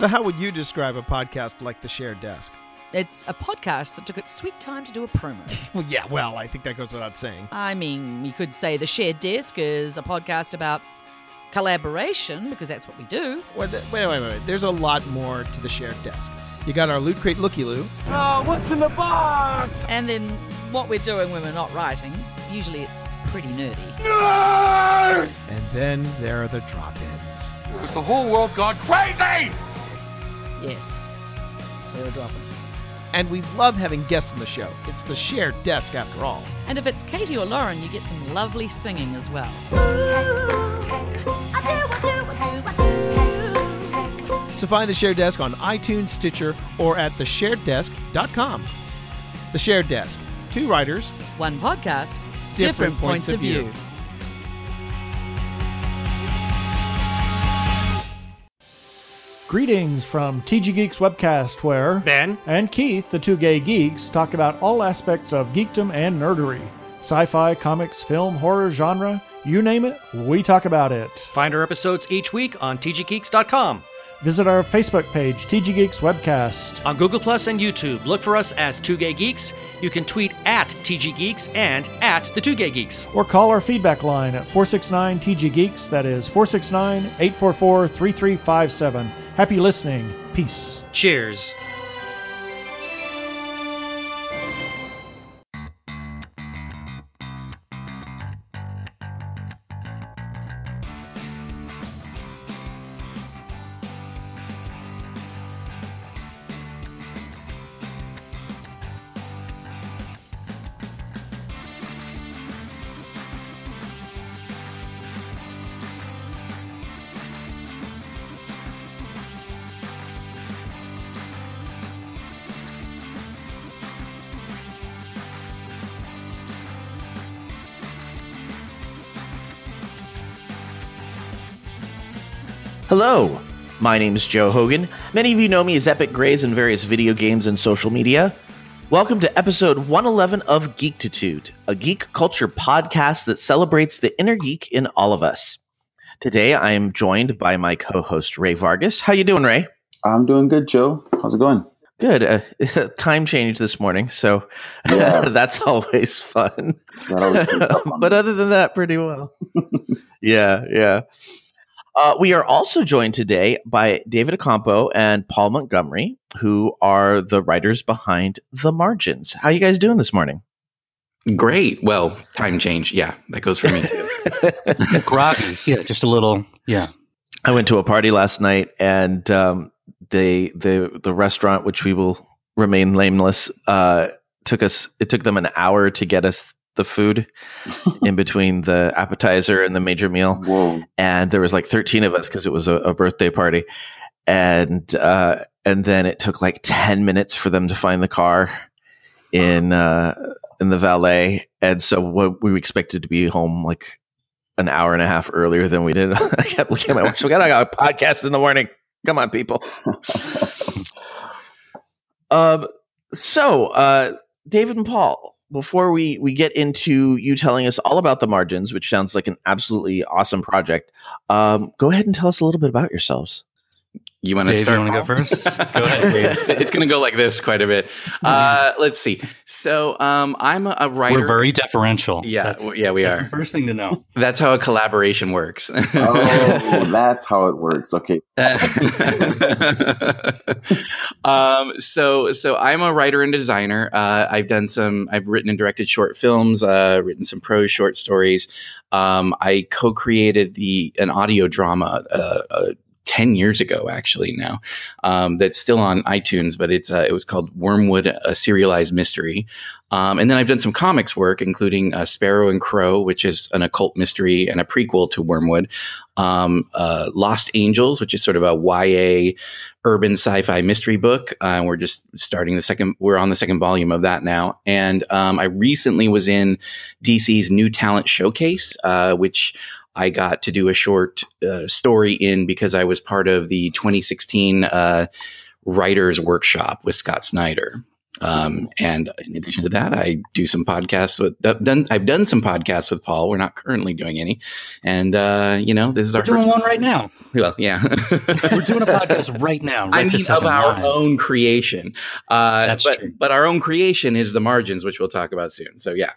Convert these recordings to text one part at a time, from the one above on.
So, how would you describe a podcast like The Shared Desk? It's a podcast that took its sweet time to do a promo. Well, yeah, well, I think that goes without saying. I mean, you could say The Shared Desk is a podcast about collaboration, because that's what we do. Wait, wait, wait, wait. There's a lot more to The Shared Desk. You got our Loot Crate Looky Loo. Oh, what's in the box? And then what we're doing when we're not writing, usually it's pretty nerdy. And then there are the drop ins. Has the whole world gone crazy? Yes, there are drop-ins. And we love having guests on the show. It's The Shared Desk, after all. And if it's Katie or Lauren, you get some lovely singing as well. So find The Shared Desk on iTunes, Stitcher, or at theshareddesk.com. The Shared Desk. Two writers, One podcast, Different points of view. Greetings from TG Geeks Webcast, where Ben? and Keith, the two gay geeks, talk about all aspects of geekdom and nerdery. Sci fi, comics, film, horror, genre, you name it, we talk about it. Find our episodes each week on tggeeks.com. Visit our Facebook page, TG Geeks Webcast. On Google Plus and YouTube, look for us as Two Gay Geeks. You can tweet at TG Geeks and at the Two Gay Geeks. Or call our feedback line at 469 TG Geeks. That is 469 844 3357. Happy listening. Peace. Cheers. Hello, my name is Joe Hogan. Many of you know me as Epic Grays in various video games and social media. Welcome to episode 111 of Geektitude, a geek culture podcast that celebrates the inner geek in all of us. Today I am joined by my co-host Ray Vargas. How you doing, Ray? I'm doing good, Joe. How's it going? Good. Uh, time change this morning, so Yeah. that's always fun. That always sneaks up on but other than that, pretty well. yeah, yeah. Uh, we are also joined today by David Accampo and Paul Montgomery, who are the writers behind The Margins. How you guys doing this morning? Great. Well, time change. Yeah, that goes for me too. groggy. Yeah, just a little. Yeah. I went to a party last night, and um, they the the restaurant, which we will remain nameless, uh, took us. It took them an hour to get us the food in between the appetizer and the major meal. Whoa. and there was like 13 of us because it was a, a birthday party. And uh and then it took like 10 minutes for them to find the car in uh in the valet. And so what we expected to be home like an hour and a half earlier than we did. I kept looking at my watch we got a podcast in the morning. Come on people. Um so uh david and paul before we we get into you telling us all about the margins which sounds like an absolutely awesome project um go ahead and tell us a little bit about yourselves You want to start? you start? wanna go first? Go ahead, Dave. it's going to go like this quite a bit. Uh, let's see. So, um, I'm a writer. We're very deferential. Yeah, That's- yeah, we that's are. the first thing to know. That's how a collaboration works. Oh, that's how it works. Okay. um, so so I'm a writer and designer. Uh, I've done some. I've written and directed short films. Uh, written some prose short stories. Um, I co-created the an audio drama. Uh, uh, 10 years ago actually now um, that's still on itunes but it's uh, it was called wormwood a serialized mystery um, and then i've done some comics work including uh, sparrow and crow which is an occult mystery and a prequel to wormwood um, uh, Lost Angels, which is sort of a YA urban sci-fi mystery book. Uh, we're just starting the second. We're on the second volume of that now, and um, I recently was in DC's New Talent Showcase, uh, which I got to do a short uh, story in because I was part of the 2016 uh, Writers Workshop with Scott Snyder. Um, and in addition to that, I do some podcasts with I've done. I've done some podcasts with Paul. We're not currently doing any, and uh, you know, this is We're our doing first. one right now. Well, yeah, We're doing a podcast right now. Right I mean, of our live. own creation. Uh, That's but, true. But our own creation is the margins, which we'll talk about soon. So yeah.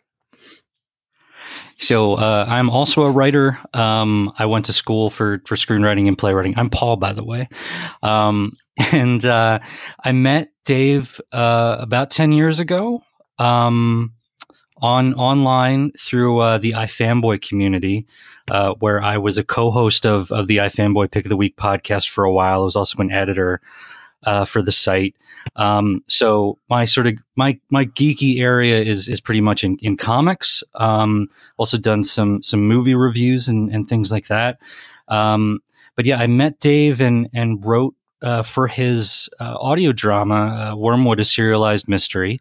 So uh, I'm also a writer. Um, I went to school for for screenwriting and playwriting. I'm Paul, by the way, um, and uh, I met Dave uh, about ten years ago um, on online through uh, the iFanboy community, uh, where I was a co-host of of the iFanboy Pick of the Week podcast for a while. I was also an editor uh, for the site. Um, so my sort of my my geeky area is is pretty much in, in comics. Um, also done some some movie reviews and, and things like that. Um, but yeah, I met Dave and and wrote uh, for his uh, audio drama uh, Wormwood: A Serialized Mystery.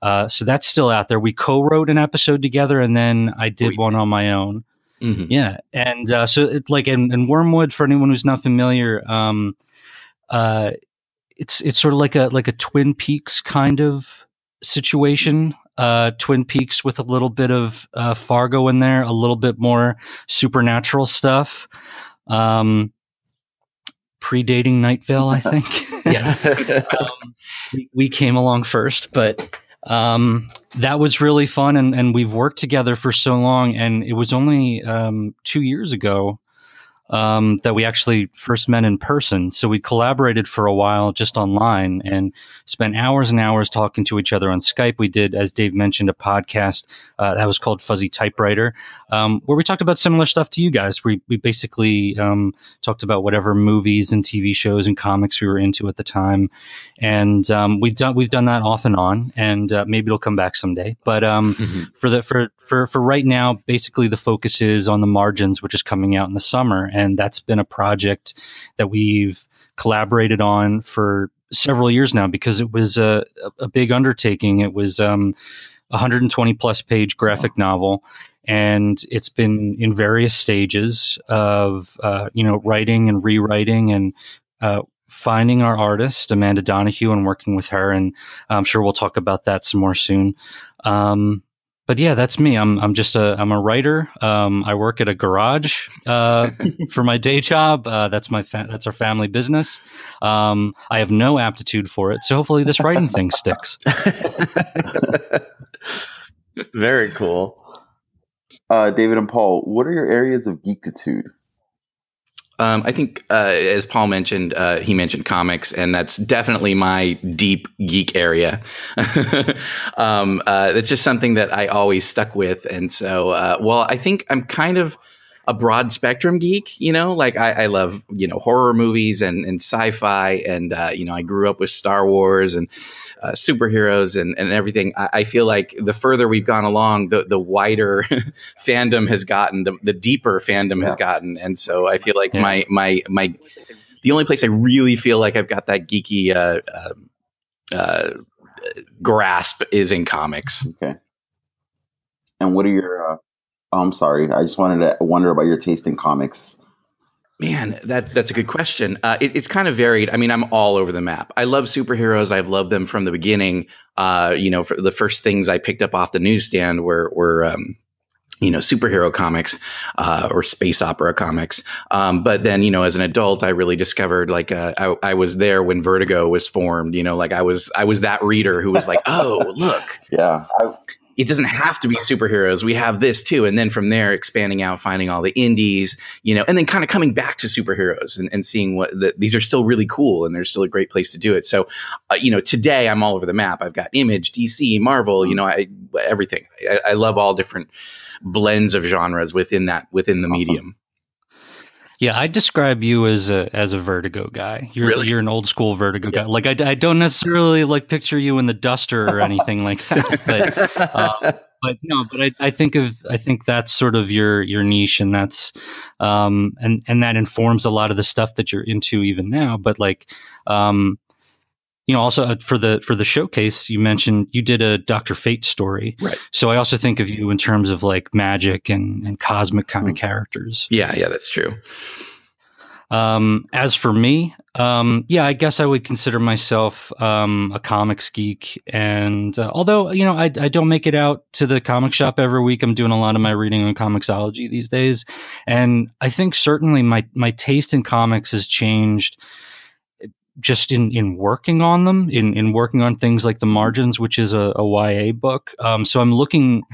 Uh, so that's still out there. We co-wrote an episode together, and then I did one on my own. Mhm. Yeah, and uh, so it, like in, in Wormwood, for anyone who's not familiar, um, uh, it's it's sort of like a like a Twin Peaks kind of situation. Uh, Twin Peaks with a little bit of uh, Fargo in there, a little bit more supernatural stuff. Um, predating Night Vale, I think. um, we, we came along first, but um, that was really fun, and, and we've worked together for so long. And it was only um, two years ago um, that we actually first met in person. So we collaborated for a while just online and spent hours and hours talking to each other on Skype. We did, as Dave mentioned, a podcast uh, that was called Fuzzy Typewriter, um, where we talked about similar stuff to you guys. We we basically um, talked about whatever movies and TV shows and comics we were into at the time, and um, we've done we've done that off and on, and uh, maybe it'll come back someday. But um, Mhm. for the for for for right now, basically the focus is on the margins, which is coming out in the summer, and that's been a project that we've collaborated on for several years now because it was a a big undertaking. It was um, a 120 plus page graphic novel. And it's been in various stages of, uh, you know, writing and rewriting and uh, finding our artist, Amanda Donahue, and working with her. And I'm sure we'll talk about that some more soon. Um, but yeah, that's me. I'm I'm just a I'm a writer. Um, I work at a garage uh, for my day job. Uh, that's my fa- that's our family business. Um, I have no aptitude for it, so hopefully this writing thing sticks. Very cool. Uh, David and Paul, what are your areas of geektitude? Um, I think, uh, as Paul mentioned, uh, he mentioned comics, and that's definitely my deep geek area. um, uh, it's just something that I always stuck with, and so, uh, well, I think I'm kind of a broad spectrum geek. You know, like I, I love you know horror movies and, and sci-fi, and uh, you know I grew up with Star Wars and uh, superheroes and, and everything. I, I feel like the further we've gone along, the the wider fandom has gotten, the, the deeper fandom has gotten, and so I feel like Yeah. my my my the only place I really feel like I've got that geeky uh, uh, uh, grasp is in comics. Okay. And what are your? Uh, oh, I'm sorry. I just wanted to wonder about your taste in comics. Man, that that's a good question. Uh, it, it's kind of varied. I mean, I'm all over the map. I love superheroes. I've loved them from the beginning. Uh, you know, the first things I picked up off the newsstand were were um, you know superhero comics uh, or space opera comics. Um, but then, you know, as an adult, I really discovered like uh, I, I was there when Vertigo was formed. You know, like I was I was that reader who was like, oh, look, Yeah. I, it doesn't have to be superheroes. We have this too. And then from there, expanding out, finding all the indies, you know, and then kind of coming back to superheroes and, and seeing what the, these are still really cool and there's still a great place to do it. So, uh, you know, today I'm all over the map. I've got Image, DC, Marvel, you know, I, everything. I, I love all different blends of genres within that, within the Awesome. medium. Yeah, I describe you as a as a Vertigo guy. You're Really? you're an old school Vertigo guy. Like I, I don't necessarily like picture you in the duster or anything like that. But um, but no, but I, I think of I think that's sort of your your niche, and that's um and and that informs a lot of the stuff that you're into even now. But like um you know also uh, for the for the showcase you mentioned you did a Doctor Fate story, Right. So I also think of you in terms of like magic and and cosmic kind of characters. Yeah, yeah, that's true. Um, as for me, um, yeah, I guess I would consider myself um, a comics geek. And uh, although you know I, I don't make it out to the comic shop every week, I'm doing a lot of my reading on comiXology these days, and I think certainly my my taste in comics has changed just in in working on them, in in working on things like the margins, which is a, a YA book. Um, so I'm looking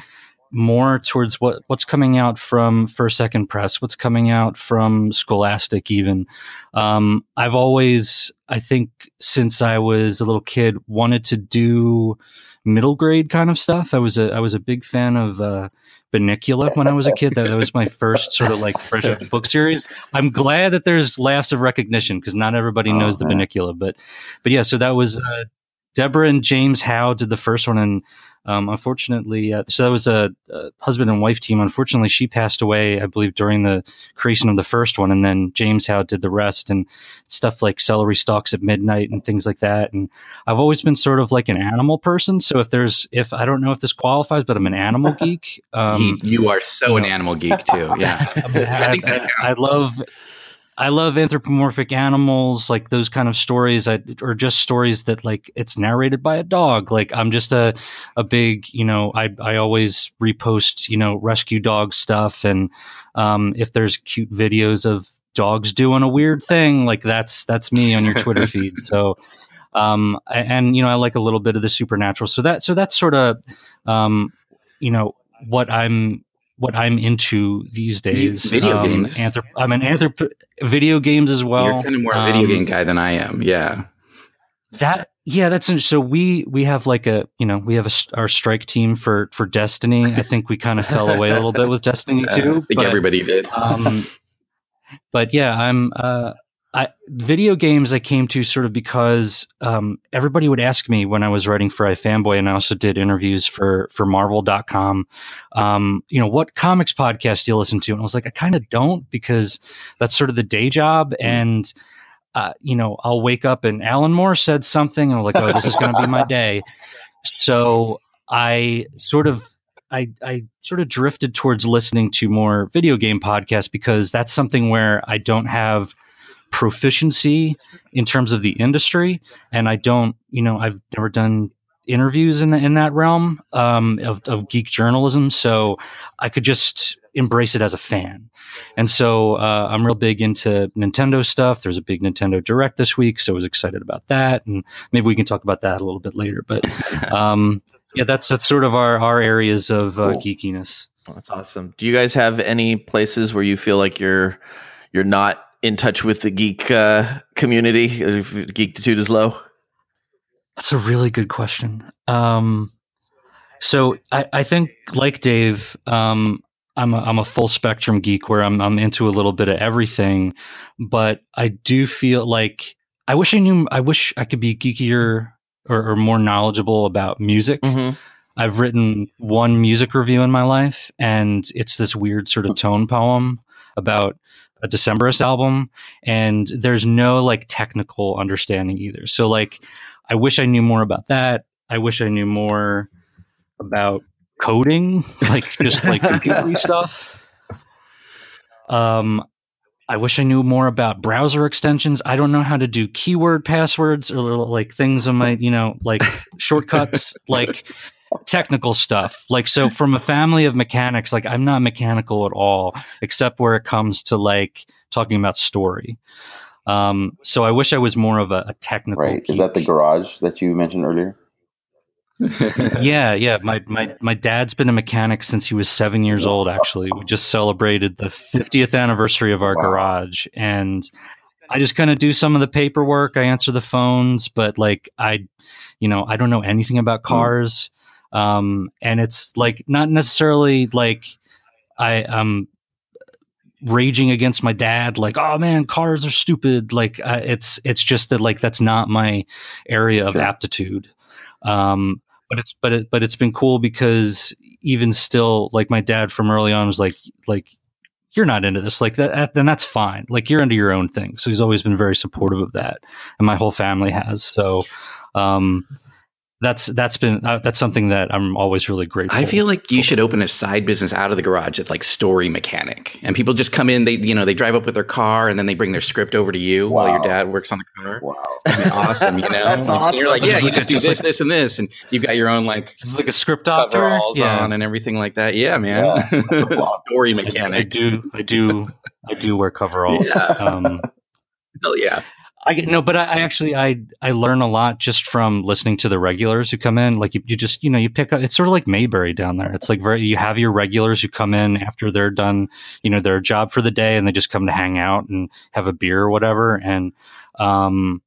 more towards what what's coming out from First Second Press, what's coming out from Scholastic. Even um, I've always, I think, since I was a little kid, wanted to do middle grade kind of stuff. I was a I was a big fan of. Uh, Bunnicula when I was a kid. That, that was my first sort of like fresh book series. I'm glad that there's laughs of recognition because not everybody Oh, knows the man. Bunnicula, but but yeah. So that was uh, Deborah and James Howe did the first one, and um, unfortunately, uh, so that was a, a husband and wife team. Unfortunately, she passed away, I believe, during the creation of the first one, and then James Howe did the rest, and stuff like Celery Stalks at Midnight and things like that. And I've always been sort of like an animal person, so if there's if I don't know if this qualifies, but I'm an animal geek. Um, He- you are so an you know. animal geek too. Yeah. I, I I, think that I, I love I love anthropomorphic animals, like those kind of stories, I, or just stories that like it's narrated by a dog. Like I'm just a a big, you know, I I always repost, you know, rescue dog stuff, and um, if there's cute videos of dogs doing a weird thing, like that's that's me on your Twitter feed. So um, and you know I like a little bit of the supernatural. So that so that's sort of um, you know what I'm what I'm into these days. video um, games. Anthrop- I'm an anthrop video games as well. You're kind of more a video Um, game guy than I am. Yeah. that yeah, that's so we we have like a you know we have a, our strike team for for Destiny. I think we kind of fell away a little bit with Destiny too. I think but- everybody did. um, but yeah, I'm. Uh, I video games I came to sort of because um, everybody would ask me when I was writing for iFanboy, and I also did interviews for for Marvel.com. Um, you know, what comics podcast do you listen to? And I was like, I kind of don't because that's sort of the day job, and uh, you know, I'll wake up and Alan Moore said something, and I was like, oh, this is going to be my day. So I sort of I, I sort of drifted towards listening to more video game podcasts because that's something where I don't have proficiency in terms of the industry, and I don't, you know, I've never done interviews in the, in that realm um, of, of geek journalism, so I could just embrace it as a fan. And so uh, I'm real big into Nintendo stuff. There's a big Nintendo Direct this week, so I was excited about that, and maybe we can talk about that a little bit later. But um, yeah, that's that's sort of our our areas of uh, Cool. geekiness. That's awesome. Do you guys have any places where you feel like you're you're not in touch with the geek uh, community? If Geektitude is low. That's a really good question. Um, so I, I think, like Dave, um, I'm a, I'm a full spectrum geek where I'm I'm into a little bit of everything, but I do feel like I wish I knew. I wish I could be geekier or, or more knowledgeable about music. Mm-hmm. I've written one music review in my life, and it's this weird sort of tone poem about a Decemberist album, and there's no like technical understanding either. So like, I wish I knew more about that. I wish I knew more about coding, like just like computer stuff. Um, I wish I knew more about browser extensions. I don't know how to do keyword passwords or like things on my, you know, like shortcuts, like technical stuff. Like, so from a family of mechanics, like I'm not mechanical at all, except where it comes to like talking about story. Um, so I wish I was more of a, a technical. Right. Is that the garage that you mentioned earlier? yeah, yeah. My, my my dad's been a mechanic since he was seven years old. Actually, we just celebrated the 50th anniversary of our Wow. garage, and I just kind of do some of the paperwork. I answer the phones, but like I, you know, I don't know anything about cars. Um, and it's like not necessarily like I um raging against my dad like oh man cars are stupid. Like uh, it's it's just that like that's not my area of Sure. aptitude. Um but it's but it but it's been cool because even still like my dad from early on was like like you're not into this. Like that that- then that's fine. Like you're into your own thing. So he's always been very supportive of that. And my whole family has. So um that's that's been uh, that's something that I'm always really grateful. I feel like you should open a side business out of the garage. It's like story mechanic, and people just come in. They you know they drive up with their car, and then they bring their script over to you while your dad works on the car. Wow. That'd be awesome, you know. That's Like, You're like, yeah, Just you like- just do this, like- this, and this, and you've got your own like It's like a script doctor. coveralls Yeah. on and everything like that. Yeah, man. Yeah. story I, I do, I do, I do wear coveralls. Yeah. Um, Hell yeah. I get no, but I, I actually I I learn a lot just from listening to the regulars who come in. Like you, you just you know you pick up. It's sort of like Mayberry down there. It's like very you have your regulars who come in after they're done, you know, their job for the day, and they just come to hang out and have a beer or whatever. And um,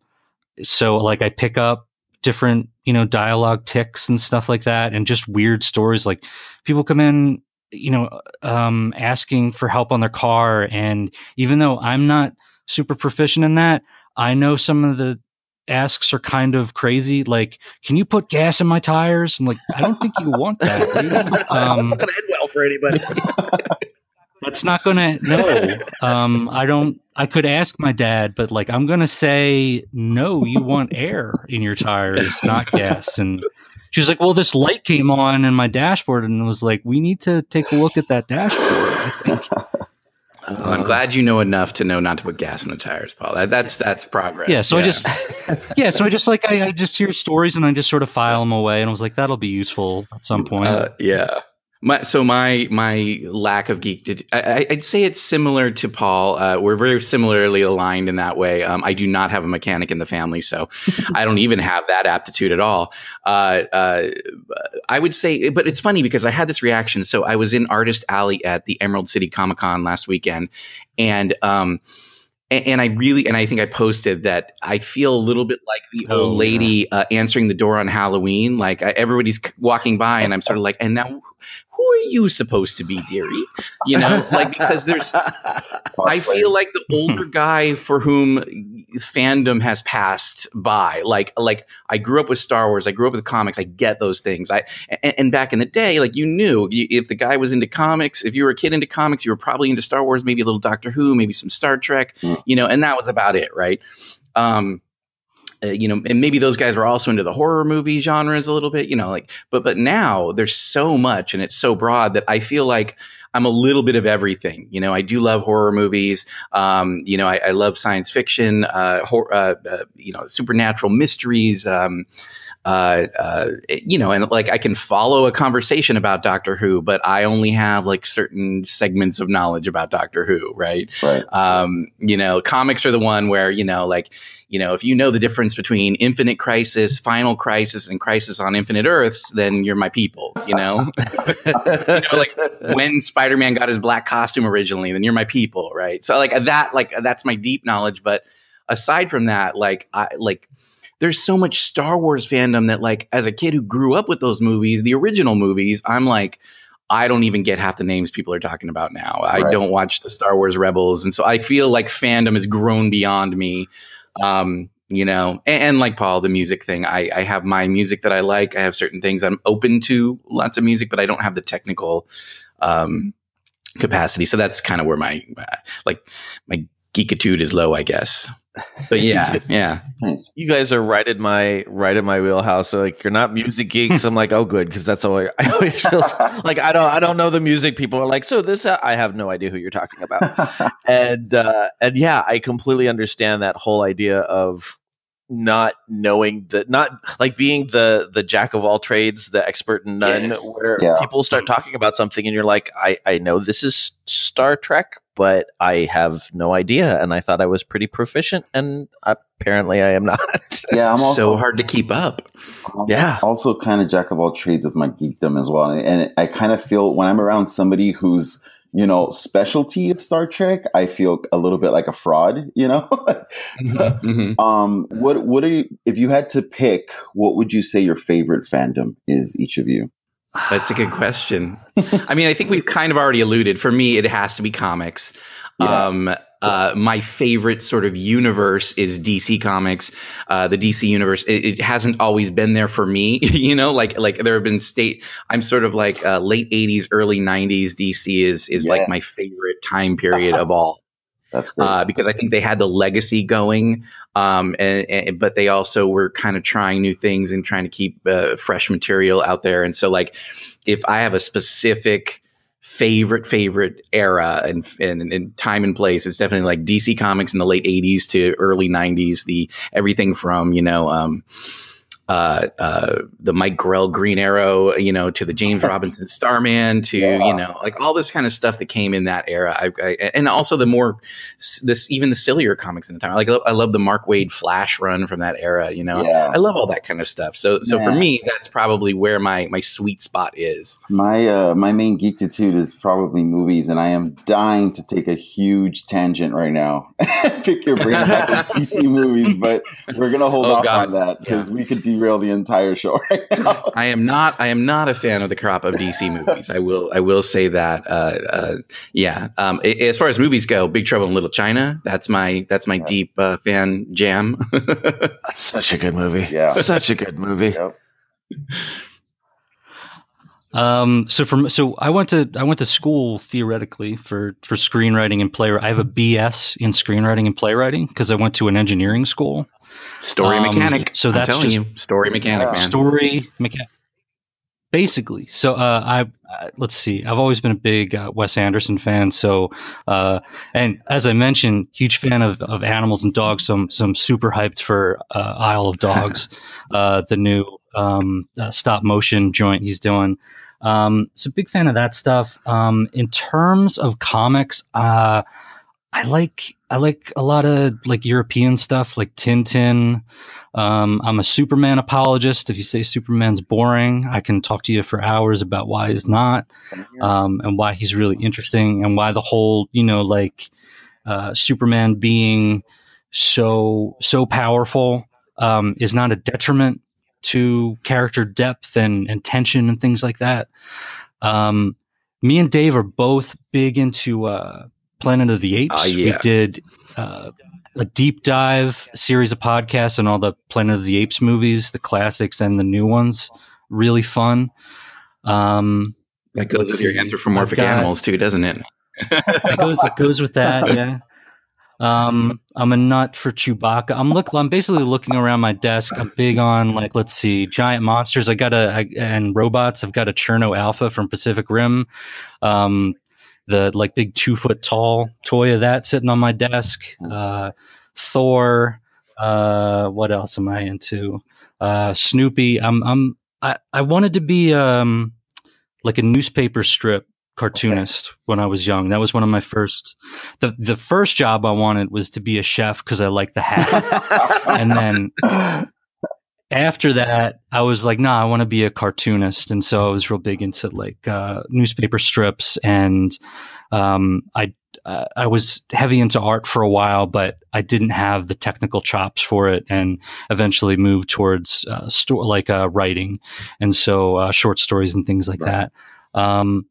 so like I pick up different you know dialogue ticks and stuff like that, and just weird stories. Like people come in, you know, um, asking for help on their car, and even though I'm not super proficient in that. I know some of the asks are kind of crazy. Like, can you put gas in my tires? I'm like, I don't think you want that. dude. Um, That's not gonna end well for anybody. that's not gonna no. Um, I don't. I could ask my dad, but like, I'm gonna say no. You want air in your tires, not gas. And she was like, "Well, this light came on in my dashboard, and was like, we need to take a look at that dashboard." I think. Well, I'm glad you know enough to know not to put gas in the tires, Paul. That, that's that's progress. Yeah, so I just, yeah, so I just like I, I just hear stories and I just sort of file them away, and I was like, that'll be useful at some point. Uh, yeah. My, so my my lack of geek, did, I, I'd say it's similar to Paul. Uh, we're very similarly aligned in that way. Um, I do not have a mechanic in the family, so I don't even have that aptitude at all. Uh, uh, I would say, but it's funny because I had this reaction. So I was in Artist Alley at the Emerald City Comic Con last weekend, and um, and, and I really, and I think I posted that I feel a little bit like the Oh, old lady uh, answering the door on Halloween. Like I, everybody's walking by, and I'm sort of like, and now who are you supposed to be, dearie? You know, like because there's, I feel like the older guy for whom fandom has passed by. Like, like I grew up with Star Wars, I grew up with comics, I get those things. I and, and back in the day, like you knew you, if the guy was into comics, if you were a kid into comics, you were probably into Star Wars, maybe a little Doctor Who, maybe some Star Trek, Mm. you know, and that was about it, right? Um, uh, you know, and maybe those guys were also into the horror movie genres a little bit, you know, like, but but now there's so much and it's so broad that I feel like I'm a little bit of everything. You know, I do love horror movies. Um, you know, I, I love science fiction, uh, hor- uh, uh, you know, supernatural mysteries. Um, uh, uh, you know, and like I can follow a conversation about Doctor Who, but I only have like certain segments of knowledge about Doctor Who, right? Right. Um, you know, comics are the one where, you know, like, you know, if you know the difference between Infinite Crisis, Final Crisis, and Crisis on Infinite Earths, then you're my people, you know? you know, like when Spider-Man got his black costume originally, then you're my people, right? So like that, like that's my deep knowledge. But aside from that, like I like there's so much Star Wars fandom that like as a kid who grew up with those movies, the original movies, I'm like, I don't even get half the names people are talking about now. I Right. don't watch the Star Wars Rebels, and so I feel like fandom has grown beyond me. Um, you know, and, and like Paul, the music thing. I, I have my music that I like. I have certain things I'm open to, lots of music, but I don't have the technical um, capacity. So that's kind of where my uh, like my geektitude is low, I guess. But yeah, yeah. Nice. you guys are right in my right in my wheelhouse. So like you're not music geeks. I'm like, oh, good, because that's all I, I always feel like I don't I don't know the music. People are like, so this uh, I have no idea who you're talking about. and uh, and yeah, I completely understand that whole idea of not knowing that not like being the the jack of all trades the expert in none Yes. where Yeah. people start talking about something and you're like i i know this is star trek but i have no idea and i thought i was pretty proficient and apparently i am not yeah, I'm also so hard to keep up. I'm Yeah. Also, kind of jack of all trades with my geekdom as well, and I kind of feel when I'm around somebody who's you know specialty of Star Trek, I feel a little bit like a fraud. You know. Mhm. um. What What are you? If you had to pick, what would you say your favorite fandom is? Each of you. That's a good question. I mean, I think we've kind of already alluded. For me, it has to be comics. Yeah. Um, uh, my favorite sort of universe is DC Comics. Uh, the DC universe. It, it hasn't always been there for me. you know, like like there have been state. I'm sort of like uh, late '80s, early '90s. DC is is Yeah. like my favorite time period of all. That's great. uh, because I think they had the legacy going, um, and, and but they also were kind of trying new things and trying to keep uh, fresh material out there. And so, like, if I have a specific favorite favorite era and, and and time and place, it's definitely like DC Comics in the late '80s to early '90s. The everything from you know. Um, uh, uh, the Mike Grell Green Arrow, you know, to the James Robinson Starman, to Yeah. you know, like all this kind of stuff that came in that era. I, I, and also the more this even the sillier comics in the time. Like I love the Mark Waid Flash run from that era. You know, Yeah. I love all that kind of stuff. So so for me, that's probably where my my sweet spot is. My uh, my main geektitude is probably movies, and I am dying to take a huge tangent right now. Pick your brain about the DC movies, but we're gonna hold Oh, off God. on that because we could derail the entire show right now. I am not. I am not a fan of the crop of DC movies. I will. I will say that. Uh, uh, yeah. Um, as far as movies go, Big Trouble in Little China. That's my. That's my Yes. deep uh, fan jam. That's such a good movie. Yeah. Such a good movie. Yep. Um, so from so I went to I went to school theoretically for for screenwriting and playwriting. I have a BS in screenwriting and playwriting because I went to an engineering school. Story Um, mechanic. so I'm that's telling just- you, story mechanic, Yeah. man. Story mechanic. Basically, so uh, I uh, let's see. I've always been a big uh, Wes Anderson fan. So, uh, and as I mentioned, huge fan of, of animals and dogs. Some I'm, so I'm super hyped for uh, Isle of Dogs, uh, the new um, uh, stop motion joint he's doing. Um, so big fan of that stuff. Um, in terms of comics, uh, I like I like a lot of like European stuff, like Tintin. Um, I'm a Superman apologist. If you say Superman's boring, I can talk to you for hours about why he's not, um, and why he's really interesting, and why the whole you know like uh, Superman being so so powerful um, is not a detriment to character depth and, and tension and things like that. Um, me and Dave are both big into uh, Planet of the Apes. Ah, We did uh, a deep dive series of podcasts on all the Planet of the Apes movies, the classics and the new ones. Really fun. Um, That goes with your anthropomorphic got- animals too, doesn't it? it goes it goes with that, yeah. Um, I'm a nut for Chewbacca. I'm look. I'm basically looking around my desk. I'm big on like let's see, giant monsters. I got a I, and robots. I've got a Cherno Alpha from Pacific Rim. Um, the like big two foot tall toy of that sitting on my desk. Uh, Thor. Uh, what else am I into? Uh, Snoopy. I'm I'm I, I wanted to be um like a newspaper strip cartoonist when I was young. That was one of my first. The the first job I wanted was to be a chef because I like the hat, and then after that I was like, nah, I want to be a cartoonist, and so I was real big into like uh, newspaper strips, and um, I. Uh, I was heavy into art for a while, but I didn't have the technical chops for it, and eventually moved towards uh, sto- like uh, writing, and so uh, short stories and things like Right. that. Um,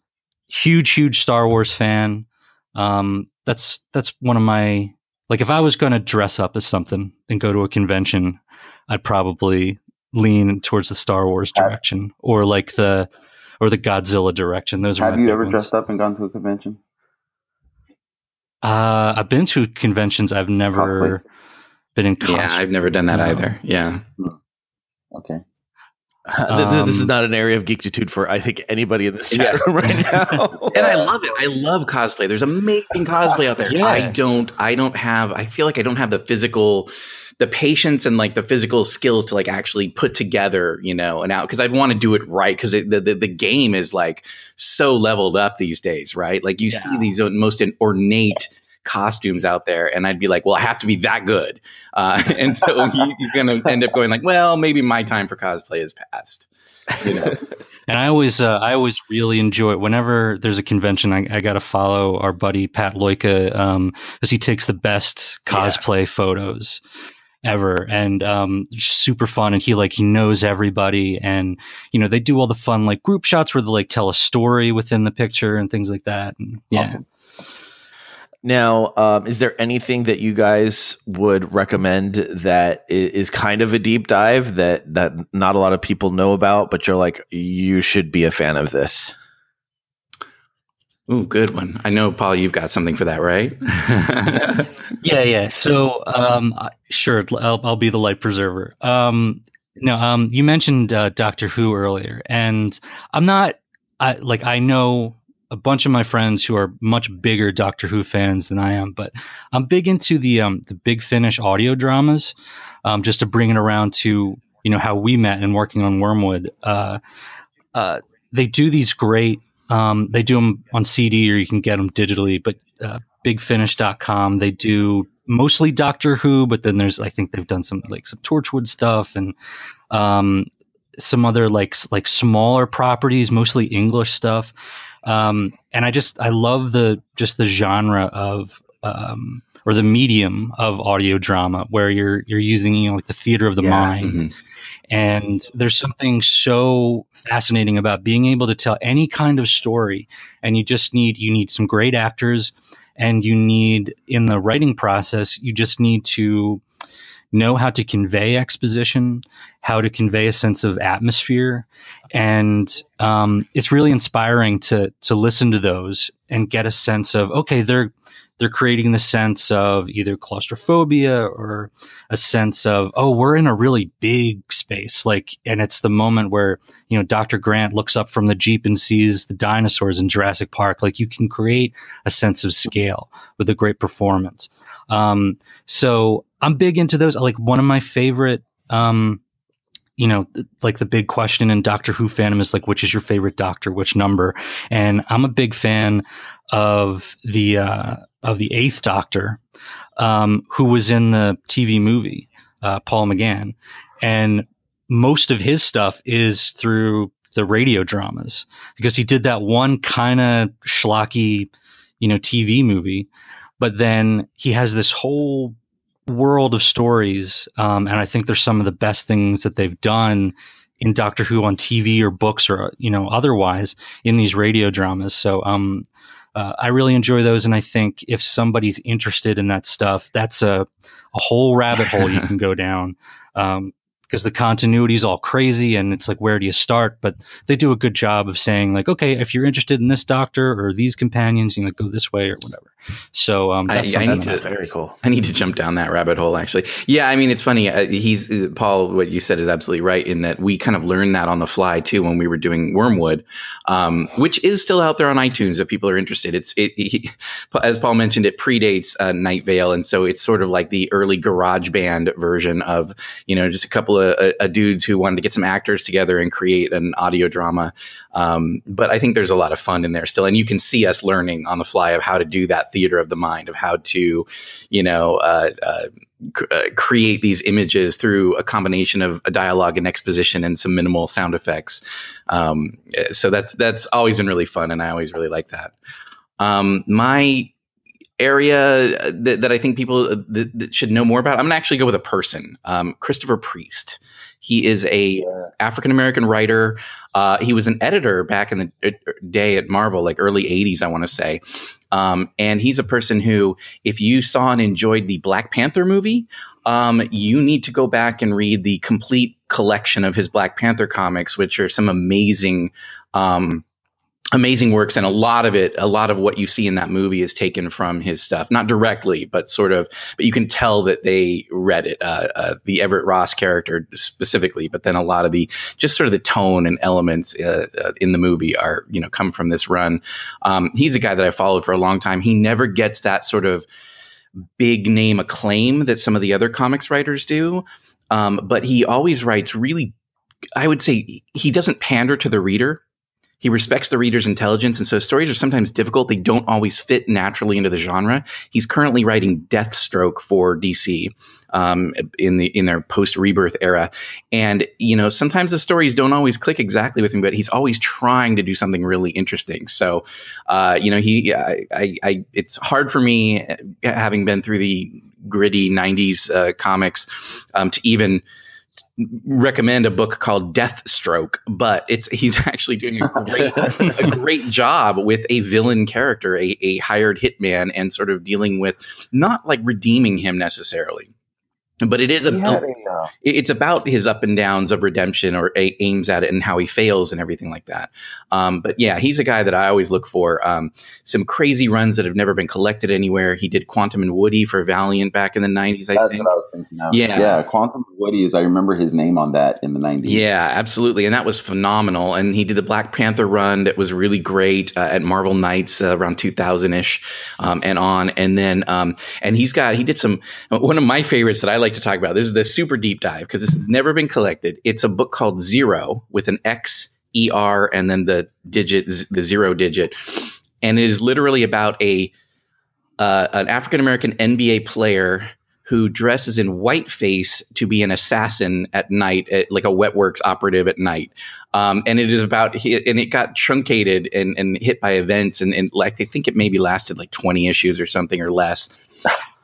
huge, huge Star Wars fan. Um, that's that's one of my like if I was going to dress up as something and go to a convention, I'd probably lean towards the Star Wars Have- direction or like the or the Godzilla direction. Those are Have my you ever ones. dressed up and gone to a convention? Uh, I've been to conventions. I've never Cosplay? been in costume. Yeah, I've never done that No. either. Yeah. Okay. Th- this is Um, not an area of geektitude for I think anybody in this chat Yeah. room right now. and I love it. I love cosplay. There's amazing cosplay out there. Yeah. I don't. I don't have. I feel like I don't have the physical, the patience and like the physical skills to like actually put together, you know, and out because I'd want to do it right because the, the the game is like so leveled up these days, right? Like you see these most ornate costumes out there and i'd be like well i have to be that good uh, and so you, you're gonna end up going like well maybe my time for cosplay is past you know And I always, uh, I always really enjoy it. Whenever there's a convention, I, I got to follow our buddy Pat Loika um, because he takes the best cosplay photos ever, and um, super fun. And he like he knows everybody, and you know they do all the fun like group shots where they like tell a story within the picture and things like that. And, yeah, Awesome. Now, um, is there anything that you guys would recommend that is kind of a deep dive that that not a lot of people know about, but you're like you should be a fan of this? Ooh, good one. I know, Paul, you've got something for that, right? Yeah, yeah. So, um, sure, I'll, I'll be the light preserver. Um, no, um, you mentioned uh, Doctor Who earlier, and I'm not. I like I know a bunch of my friends who are much bigger Doctor Who fans than I am, but I'm big into the um, the Big Finish audio dramas. Um, just to bring it around to you know how we met and working on Wormwood. Uh, uh, they do these great. Um, they do them on CD or you can get them digitally, but uh, bigfinish.com. They do mostly Doctor Who, but then there's I think they've done some like some Torchwood stuff and um, some other like like smaller properties, mostly English stuff. Um, and I just I love the just the genre of um, or the medium of audio drama where you're you're using you know like the theater of the Yeah, mind mhm. and there's something so fascinating about being able to tell any kind of story. And you just need you need some great actors, and you need in the writing process you just need to know how to convey exposition, how to convey a sense of atmosphere, and um, it's really inspiring to to listen to those and get a sense of okay, they're they're creating the sense of either claustrophobia or a sense of oh, we're in a really big space, like, and it's the moment where you know Dr. Grant looks up from the jeep and sees the dinosaurs in Jurassic Park. Like, you can create a sense of scale with a great performance. Um, so I'm big into those. Like one of my favorite, um, you know, like the big question in Doctor Who fandom is like, which is your favorite Doctor, which number? And I'm a big fan of the uh, of the Eighth Doctor, um, who was in the TV movie, uh, Paul McGann, and most of his stuff is through the radio dramas because he did that one kind of schlocky, you know, TV movie, but then he has this whole world of stories, um, and I think they're some of the best things that they've done in Doctor Who on TV or books or you know otherwise in these radio dramas. So um, uh, I really enjoy those, and I think if somebody's interested in that stuff, that's a a whole rabbit hole you can go down. Um, because the continuity is all crazy and it's like where do you start but they do a good job of saying like okay if you're interested in this doctor or these companions you know go this way or whatever so um, that's I something need to- Very cool. I need to jump down that rabbit hole. Actually, yeah. I mean, it's funny. Uh, he's uh, Paul. What you said is absolutely right in that we kind of learned that on the fly too when we were doing Wormwood, um, which is still out there on iTunes if people are interested. It's it, he, as Paul mentioned, it predates uh, Night Vale, and so it's sort of like the early Garage Band version of you know just a couple of uh, uh, dudes who wanted to get some actors together and create an audio drama. Um, but I think there's a lot of fun in there still, and you can see us learning on the fly of how to do that theater of the mind, of how to, you know, uh, uh, uh, create these images through a combination of a dialogue and exposition and some minimal sound effects. Um, so that's that's always been really fun, and I always really like that. Um, my area that, that I think people uh, that, that should know more about. I'm gonna actually go with a person, um, Christopher Priest. He is a African American writer. Uh, he was an editor back in the uh, day at Marvel, like early '80s, I want to say. Um, and he's a person who, if you saw and enjoyed the Black Panther movie, um, you need to go back and read the complete collection of his Black Panther comics, which are some amazing. Um, amazing works and a lot of it a lot of what you see in that movie is taken from his stuff. Not directly but sort of but you can tell that they read it uh, uh, the everett ross character specifically but then a lot of the just sort of the tone and elements uh, uh, in the movie are you know come from this run. Um, he's a guy that i followed for a long time. He never gets that sort of big name acclaim that some of the other comics writers do. Um, but he always writes really i would say he doesn't pander to the reader he respects the reader's intelligence, and so stories are sometimes difficult. They don't always fit naturally into the genre. He's currently writing Deathstroke for DC um, in the in their post Rebirth era, and you know sometimes the stories don't always click exactly with him, but he's always trying to do something really interesting. So, uh, you know, he I, I, I it's hard for me having been through the gritty '90s uh, comics um, to even recommend a book called Deathstroke, but it's he's actually doing a great a great job with a villain character, a, a hired hitman, and sort of dealing with not like redeeming him necessarily. But it is a, a, it's about his up and downs of redemption or a, aims at it and how he fails and everything like that. Um, but yeah, he's a guy that I always look for. Um, some crazy runs that have never been collected anywhere. He did Quantum and Woody for Valiant back in the 90s, I that's think. what I was thinking of. Yeah. yeah. Quantum and Woody is. I remember his name on that in the '90s. Yeah, absolutely, and that was phenomenal. And he did the Black Panther run that was really great uh, at Marvel Nights uh, around 2000 ish um, and on. And then, um, and he's got he did some one of my favorites that I like to talk about. This is the super deep dive because this has never been collected. It's a book called Zero with an X E R and then the digit the zero digit, and it is literally about a uh, an African American NBA player who dresses in whiteface to be an assassin at night, at, like a Wetworks operative at night. Um, and it is about, and it got truncated and, and hit by events, and, and like I think it maybe lasted like 20 issues or something or less.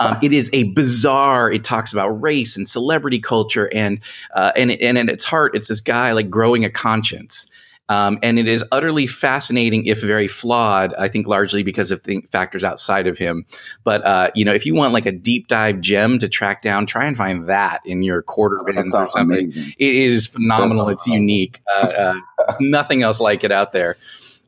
Um, it is a bizarre. It talks about race and celebrity culture, and uh, and and at its heart, it's this guy like growing a conscience. Um, and it is utterly fascinating, if very flawed. I think largely because of thing, factors outside of him. But uh, you know, if you want like a deep dive gem to track down, try and find that in your quarter bins or something. amazing. It is phenomenal. It's amazing. unique. Uh, uh, nothing else like it out there.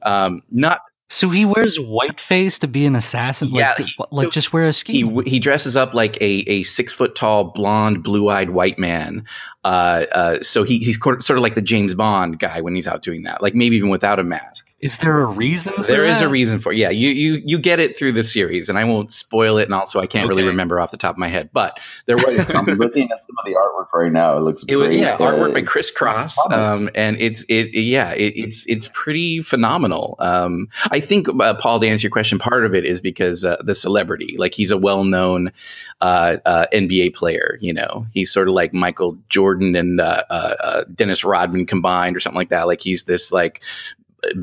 Um, not So he wears whiteface to be an assassin. Yeah, like, he- like just wear a ski. w- he dresses up like a, a six foot tall blonde blue eyed white man. Uh, uh, so he, he's sort of like the James Bond guy when he's out doing that. Like maybe even without a mask. Is there a reason? For There is a reason for yeah. You you you get it through the series, and I won't spoil it. And also, I can't really remember off the top of my head, but there was I'm looking at some of the artwork right now. It looks It was, great. yeah, artwork by Uh, Chris Cross, um, and it's it yeah it, it's it's pretty phenomenal. Um, I think uh, Paul to answer your question, part of it is because uh, the celebrity, like he's a well known uh, uh, NBA player. You know, he's sort of like Michael Jordan and uh, uh, uh, Dennis Rodman combined, or something like that. Like he's this like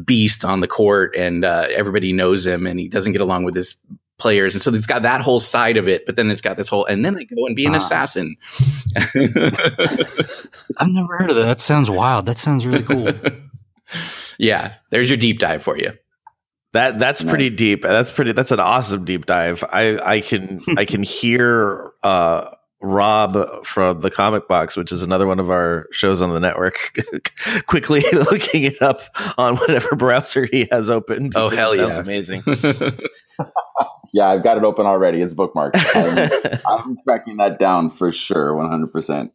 beast on the court, and uh, everybody knows him, and he doesn't get along with his players and so it's got that whole side of it but then it's got this whole and then they go and be an Ah. assassin I've never heard of that. That sounds wild. That sounds really cool. yeah, there's your deep dive for you. That that's pretty deep. That's pretty. That's an awesome deep dive. I I can I can hear uh, Rob from the Comic Box, which is another one of our shows on the network, quickly looking it up on whatever browser he has open. Oh, hell yeah. amazing. yeah, I've got it open already. It's bookmarked. I'm, I'm tracking that down for sure, 100%.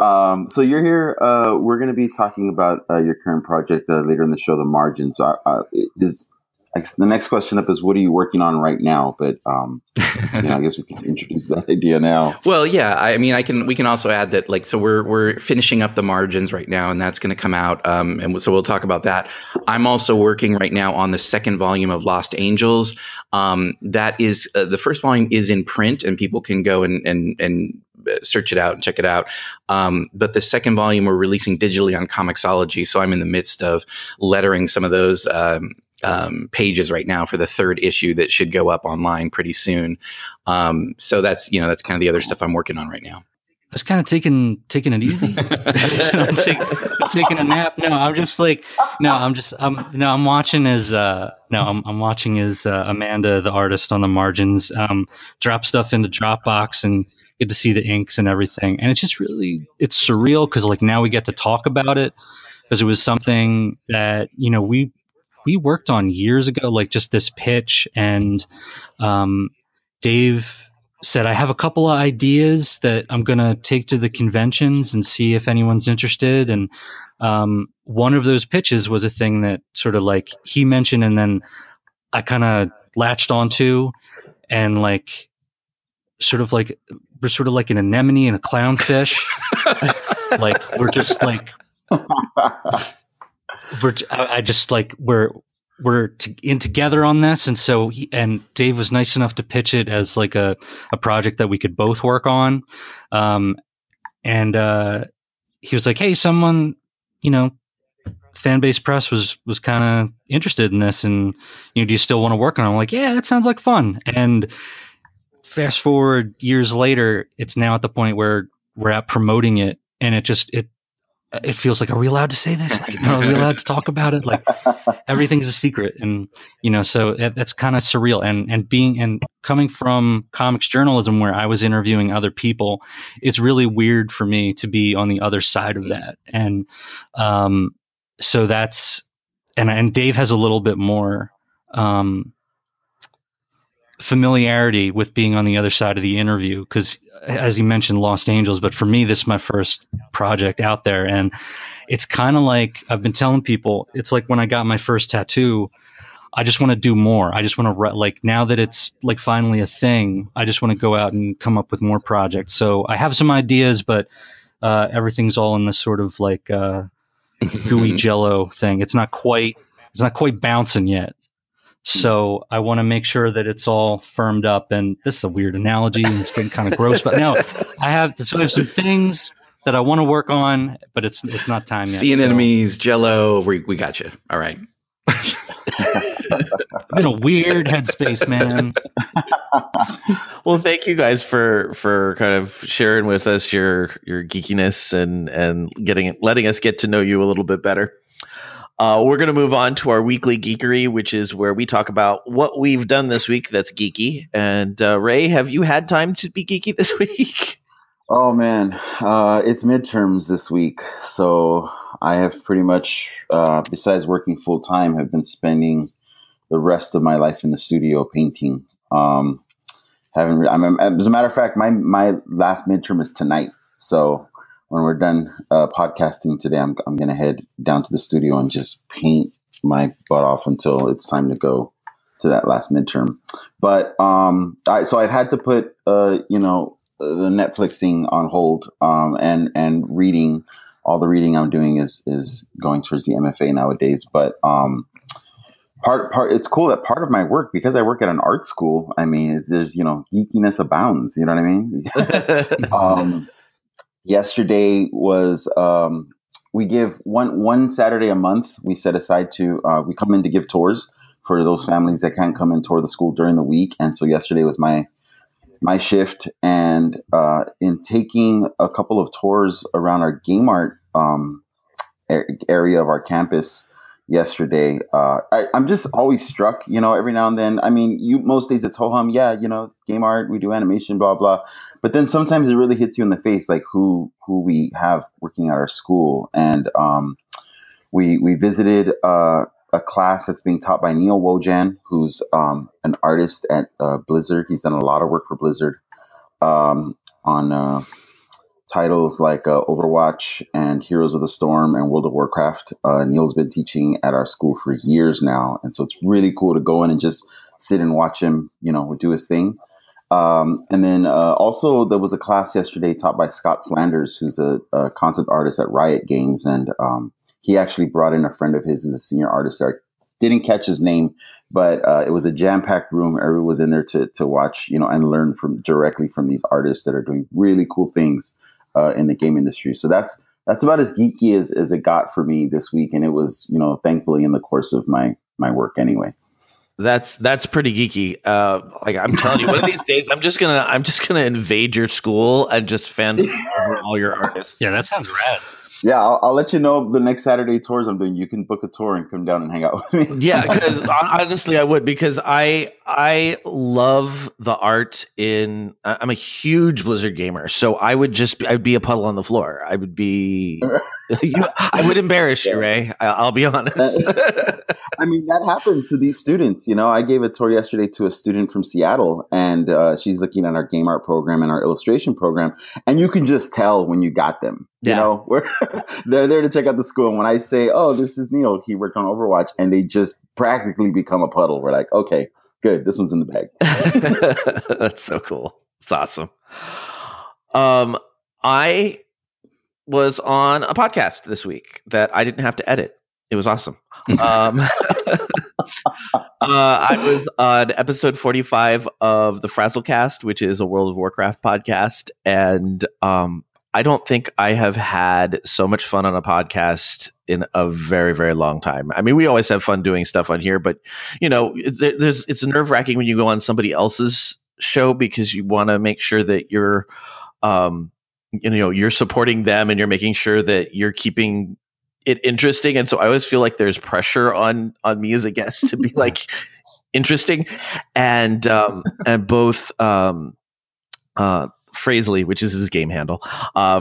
um, so you're here. Uh, we're going to be talking about uh, your current project uh, later in the show, The Margin. So uh, it is I guess the next question up is what are you working on right now? But um, you know, I guess we can introduce that idea now. Well, yeah. I mean, I can. We can also add that, like, so we're we're finishing up the margins right now, and that's going to come out. Um, and so we'll talk about that. I'm also working right now on the second volume of Lost Angels. Um, that is uh, the first volume is in print, and people can go and and and search it out and check it out. Um, but the second volume we're releasing digitally on comiXology, so I'm in the midst of lettering some of those. Um, um, pages right now for the third issue that should go up online pretty soon. Um, so that's you know that's kind of the other stuff I'm working on right now. I was kind of taking taking it easy. I'm, take, I'm taking a nap. No, I'm just like no, I'm just I'm no, I'm watching as uh no, I'm I'm watching as uh, Amanda, the artist on the margins, um, drop stuff into Dropbox and get to see the inks and everything. And it's just really it's surreal because like now we get to talk about it because it was something that you know we we worked on years ago, like just this pitch and um, Dave said, I have a couple of ideas that I'm going to take to the conventions and see if anyone's interested. And um, one of those pitches was a thing that sort of like he mentioned, and then I kind of latched onto and like sort of like we're sort of like an anemone and a clownfish. like we're just like we're I, just like we're we're to, in together on this. And so he, and dave was nice enough to pitch it as like a, a project that we could both work on. Um, and uh, he was like hey someone you know Fanbase Press was was kind of interested in this and you know do you still want to work on it? I'm like yeah that sounds like fun. And fast forward years later it's now at the point where we're at promoting it. And it just it it feels like, are we allowed to say this? Like, are we allowed to talk about it? Like, everything's a secret, and you know, so that, that's kind of surreal. And and being and coming from comics journalism, where I was interviewing other people, it's really weird for me to be on the other side of that. And um, so that's and and Dave has a little bit more. Um, familiarity with being on the other side of the interview because as you mentioned lost angels but for me this is my first project out there. And it's kind of like i've been telling people it's like when i got my first tattoo i just want to do more. I just want to re- like now that it's like finally a thing i just want to go out and come up with more projects. So i have some ideas but uh, everything's all in this sort of like uh, gooey jello thing. It's not quite it's not quite bouncing yet Hmm. so I want to make sure that it's all firmed up. And this is a weird analogy and it's getting kind of gross, but no, I have so I have some things that I want to work on, but it's it's not time yet. Sea so. anemones, Jello. We we got you. All right. I'm in a weird headspace, man. well, thank you guys for for kind of sharing with us your your geekiness and and getting letting us get to know you a little bit better. Uh, we're going to move on to our weekly geekery, which is where we talk about what we've done this week that's geeky. And uh, Ray, have you had time to be geeky this week? Oh man, uh, it's midterms this week, so I have pretty much, uh, besides working full time, have been spending the rest of my life in the studio painting. Um, haven't re- I'm, as a matter of fact, my my last midterm is tonight, so when we're done uh, podcasting today, I'm, I'm going to head down to the studio and just paint my butt off until it's time to go to that last midterm. But um, I, so I've had to put, uh, you know, the Netflixing on hold um, and and reading. All the reading I'm doing is is going towards the MFA nowadays. But um, part part it's cool that part of my work because I work at an art school. I mean, there's you know geekiness abounds. You know what I mean? um, yesterday was um, we give one one Saturday a month. We set aside to uh, we come in to give tours for those families that can't come and tour the school during the week. And so yesterday was my my shift, and uh, in taking a couple of tours around our game art um, area of our campus yesterday. Uh, I, am just always struck, you know, every now and then. I mean, you most days it's ho hum, yeah, you know, game art, we do animation, blah blah. But then sometimes it really hits you in the face, like who who we have working at our school, and um, we we visited uh, a class that's being taught by Neil Wojan, who's um, an artist at uh, Blizzard. He's done a lot of work for Blizzard um, on uh, titles like uh, Overwatch and Heroes of the Storm and World of Warcraft. Uh, Neil's been teaching at our school for years now, and so it's really cool to go in and just sit and watch him, you know, do his thing. Um, and then uh, also there was a class yesterday taught by Scott Flanders, who's a, a concept artist at Riot Games, and um, he actually brought in a friend of his who's a senior artist there. Didn't catch his name, but uh, it was a jam-packed room. Everyone was in there to to watch, you know, and learn from directly from these artists that are doing really cool things uh, in the game industry. So that's that's about as geeky as, as it got for me this week, and it was, you know, thankfully in the course of my my work anyway. That's that's pretty geeky. Uh, like I'm telling you, one of these days I'm just gonna I'm just gonna invade your school and just fan over all your artists. Yeah, that sounds rad. Yeah, I'll, I'll, let you know the next Saturday tours I'm doing. You can book a tour and come down and hang out with me. yeah, because honestly, I would because I I love the art in. I'm a huge Blizzard gamer, so I would just be, I'd be a puddle on the floor. I would be. you, I would embarrass you, Ray. I, will be honest. I mean, that happens to these students. You know, I gave a tour yesterday to a student from Seattle, and uh, she's looking at our game art program and our illustration program, and you can just tell when you got them. You know, we're they're there to check out the school. And when I say, "Oh, this is Neil," he worked on Overwatch, and they just practically become a puddle. We're like, "Okay, good, this one's in the bag." That's so cool. It's awesome. Um, I was on a podcast this week that I didn't have to edit. It was awesome. um, uh, I was on episode 45 of the Frazzlecast, which is a World of Warcraft podcast. And um, I don't think I have had so much fun on a podcast in a very, very long time. I mean, we always have fun doing stuff on here, but you know, there's it's nerve wracking when you go on somebody else's show because you want to make sure that you're um, you know you're supporting them and you're making sure that you're keeping it interesting and so i always feel like there's pressure on on me as a guest to be like interesting and um and both um uh Frazely, which is his game handle, uh,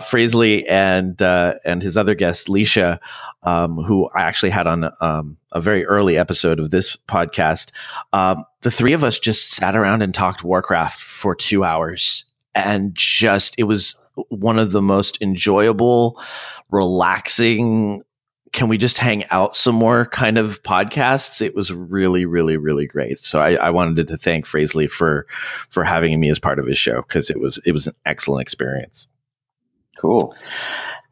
and uh, and his other guest, Leisha, um, who I actually had on um, a very early episode of this podcast. Um, the three of us just sat around and talked Warcraft for two hours, and just it was one of the most enjoyable, relaxing. Can we just hang out some more kind of podcasts? It was really, really, really great. So I, I wanted to thank Frazely for for having me as part of his show because it was it was an excellent experience. Cool.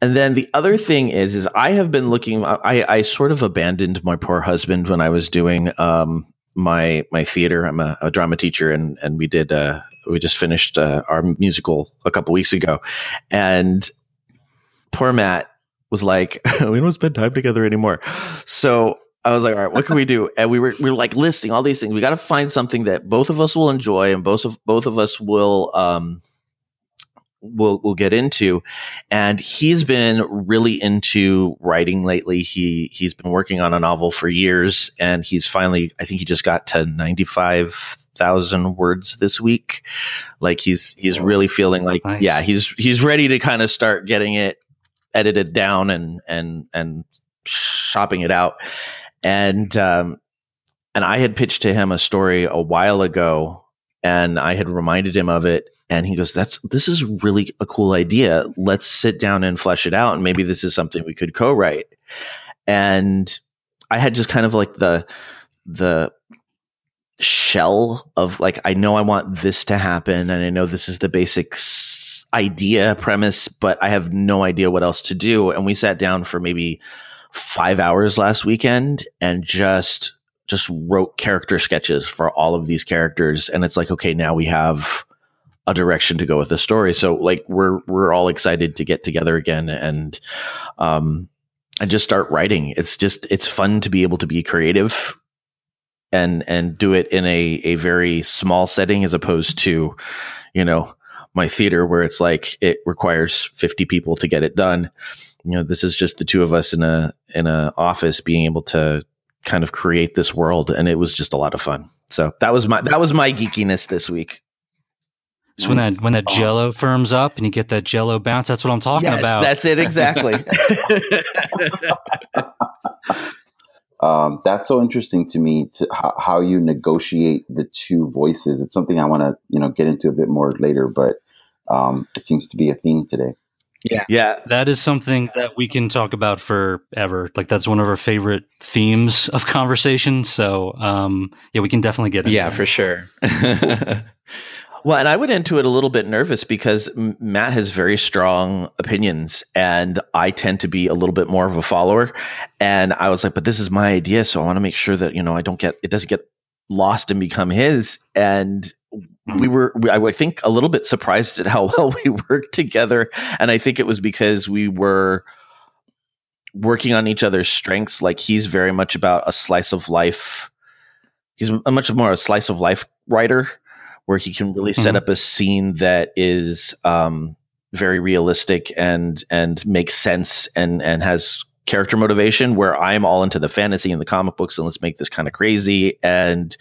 And then the other thing is, is I have been looking. I, I sort of abandoned my poor husband when I was doing um, my my theater. I'm a, a, drama teacher, and and we did uh, we just finished uh, our musical a couple weeks ago, and poor Matt was like, "We don't spend time together anymore." So I was like, "All right, what can we do?" And we were we were like listing all these things. We got to find something that both of us will enjoy, and both of both of us will. Um, we'll we'll get into and he's been really into writing lately he he's been working on a novel for years and he's finally i think he just got to 95,000 words this week like he's he's really feeling like Nice. yeah he's he's ready to kind of start getting it edited down and and and shopping it out. And um and I had pitched to him a story a while ago and I had reminded him of it and he goes that's this is really a cool idea. Let's sit down and flesh it out and maybe this is something we could co-write. And i had just kind of like the the shell of like i know i want this to happen and i know this is the basic s- idea premise but i have no idea what else to do and we sat down for maybe five hours last weekend and just just wrote character sketches for all of these characters and it's like okay now we have a direction to go with the story. So like we're we're all excited to get together again and um and just start writing. It's just it's fun to be able to be creative and and do it in a a very small setting as opposed to, you know, my theater where it's like it requires 50 people to get it done. You know, this is just the two of us in a in a office being able to kind of create this world and it was just a lot of fun. So that was my that was my geekiness this week. So when that when that Oh. Jello firms up and you get that Jello bounce, that's what I'm talking yes, about. That's it exactly. Um, that's so interesting to me to how, how you negotiate the two voices. It's something I want to you know get into a bit more later, but um, it seems to be a theme today. yeah. That is something that we can talk about forever. Like that's one of our favorite themes of conversation. So um, yeah, we can definitely get into yeah, that. for sure. Well, and I went into it a little bit nervous because Matt has very strong opinions, and I tend to be a little bit more of a follower. And I was like, "But this is my idea, so I want to make sure that you know I don't get it doesn't get lost and become his." And mm-hmm. we were, we, I think, a little bit surprised at how well we worked together. And I think it was because we were working on each other's strengths. Like he's very much about a slice of life. He's a much more a slice of life writer, where he can really set Mhm. up a scene that is um, very realistic and and makes sense and and has character motivation. Where I'm all into the fantasy and the comic books, and let's make this kind of crazy. And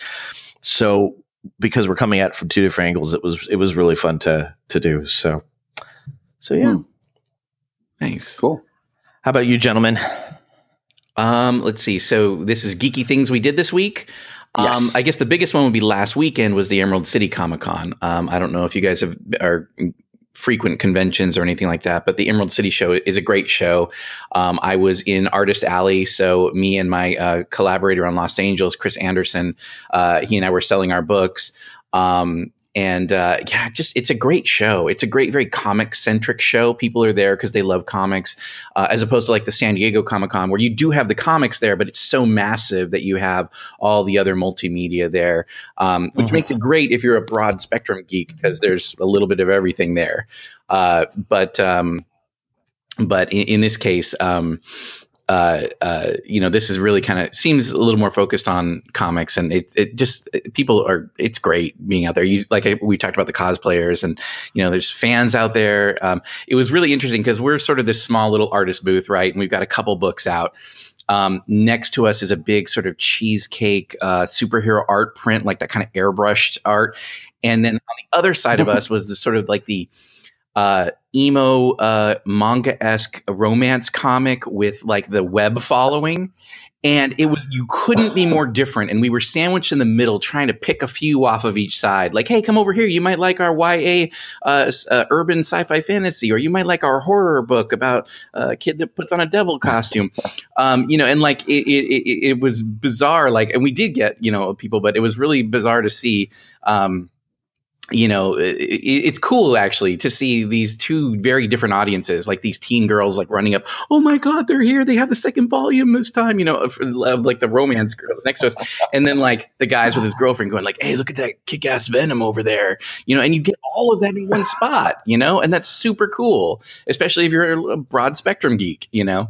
so because we're coming at it from two different angles, it was it was really fun to to do. So so yeah. Hmm. nice. Cool. How about you, gentlemen? Um, let's see. So this is geeky things we did this week. Um, Yes. I guess the biggest one would be last weekend was the Emerald City Comic Con. Um, I don't know if you guys have are frequent conventions or anything like that, but the Emerald City show is a great show. Um, I was in Artist Alley, so me and my uh, collaborator on Lost Angels, Chris Anderson, uh, he and I were selling our books. Um, and uh, yeah, just it's a great show. It's a great, very comic centric show. People are there because they love comics, uh, as opposed to like the San Diego Comic Con, where you do have the comics there, but it's so massive that you have all the other multimedia there, um, which Mhm. makes it great if you're a broad spectrum geek because there's a little bit of everything there. Uh, but um, but in, in this case, um, uh, uh, you know, this is really kind of seems a little more focused on comics, and it it just people are. It's great being out there. You like I, we talked about the cosplayers, and you know, there's fans out there. Um, it was really interesting because we're sort of this small little artist booth, right? And we've got a couple books out. Um, next to us is a big sort of cheesecake uh, superhero art print, like that kind of airbrushed art. And then on the other side of us was the sort of like the uh, emo uh, manga esque romance comic with like the web following. And it was, you couldn't be more different. And we were sandwiched in the middle trying to pick a few off of each side. Like, hey, come over here. You might like our YA uh, uh, urban sci fi fantasy, or you might like our horror book about a kid that puts on a devil costume. Um, you know, and like it, it, it, it was bizarre. Like, and we did get, you know, people, but it was really bizarre to see. Um, you know, it, it's cool actually to see these two very different audiences, like these teen girls, like running up. Oh my God, they're here! They have the second volume this time. You know, of, of like the romance girls next to us, and then like the guys with his girlfriend going like, "Hey, look at that kick-ass Venom over there!" You know, and you get all of that in one spot. You know, and that's super cool, especially if you're a broad spectrum geek. You know.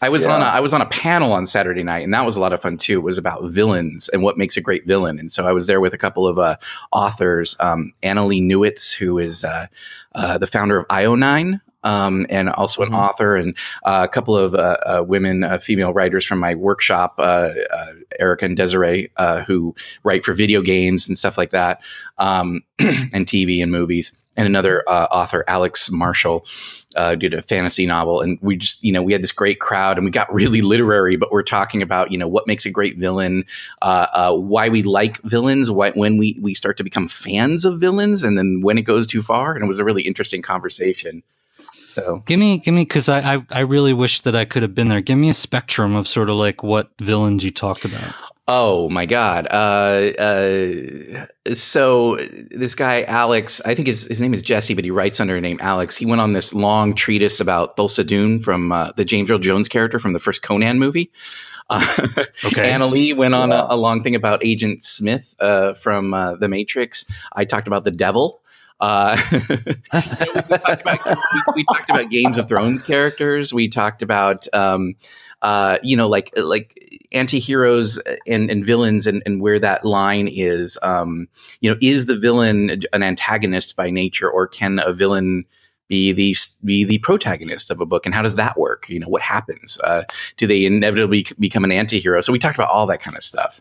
I was Yeah. on a I was on a panel on Saturday night, and that was a lot of fun too. It was about villains and what makes a great villain. And so I was there with a couple of uh, authors, um, Annalee Newitz, who is uh, uh, the founder of io9. Um, and also an author, and uh, a couple of uh, uh, women, uh, female writers from my workshop, uh, uh, Erica and Desiree, uh, who write for video games and stuff like that, um, and TV and movies. And another uh, author, Alex Marshall, uh, did a fantasy novel, and we just, you know, we had this great crowd, and we got really literary. But we're talking about, you know, what makes a great villain, uh, uh, why we like villains, why, when we we start to become fans of villains, and then when it goes too far. And it was a really interesting conversation. So Give me, give me, because I, I, I really wish that I could have been there. Give me a spectrum of sort of like what villains you talked about. Oh my God! Uh, uh, so this guy Alex, I think his his name is Jesse, but he writes under a name Alex. He went on this long treatise about Thulsa Doom from uh, the James Earl Jones character from the first Conan movie. Uh, Okay. Annalee went on Yeah. a, a long thing about Agent Smith uh, from uh, The Matrix. I talked about the Devil. Uh, we, talked about, we, we talked about Games of Thrones characters. We talked about, um, uh, you know, like like anti-heroes and, and villains and, and where that line is. Um, you know, is the villain an antagonist by nature, or can a villain be the be the protagonist of a book, and how does that work? You know, what happens? Uh, do they inevitably become an anti-hero? So we talked about all that kind of stuff.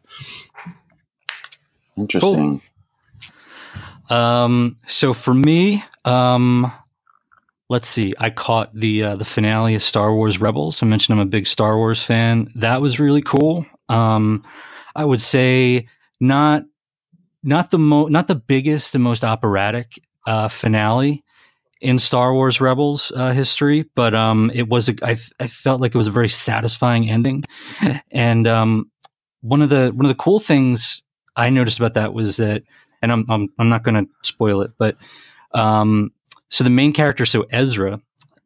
Interesting. Um, so for me, um, let's see. I caught the uh, the finale of Star Wars Rebels. I mentioned I'm a big Star Wars fan. That was really cool. Um, I would say not not the mo- not the biggest and most operatic uh, finale in Star Wars Rebels uh, history, but um, it was a, I, I felt like it was a very satisfying ending, and um, one of the one of the cool things I noticed about that was that, and I'm I'm, I'm not going to spoil it, but um, so the main character, so Ezra,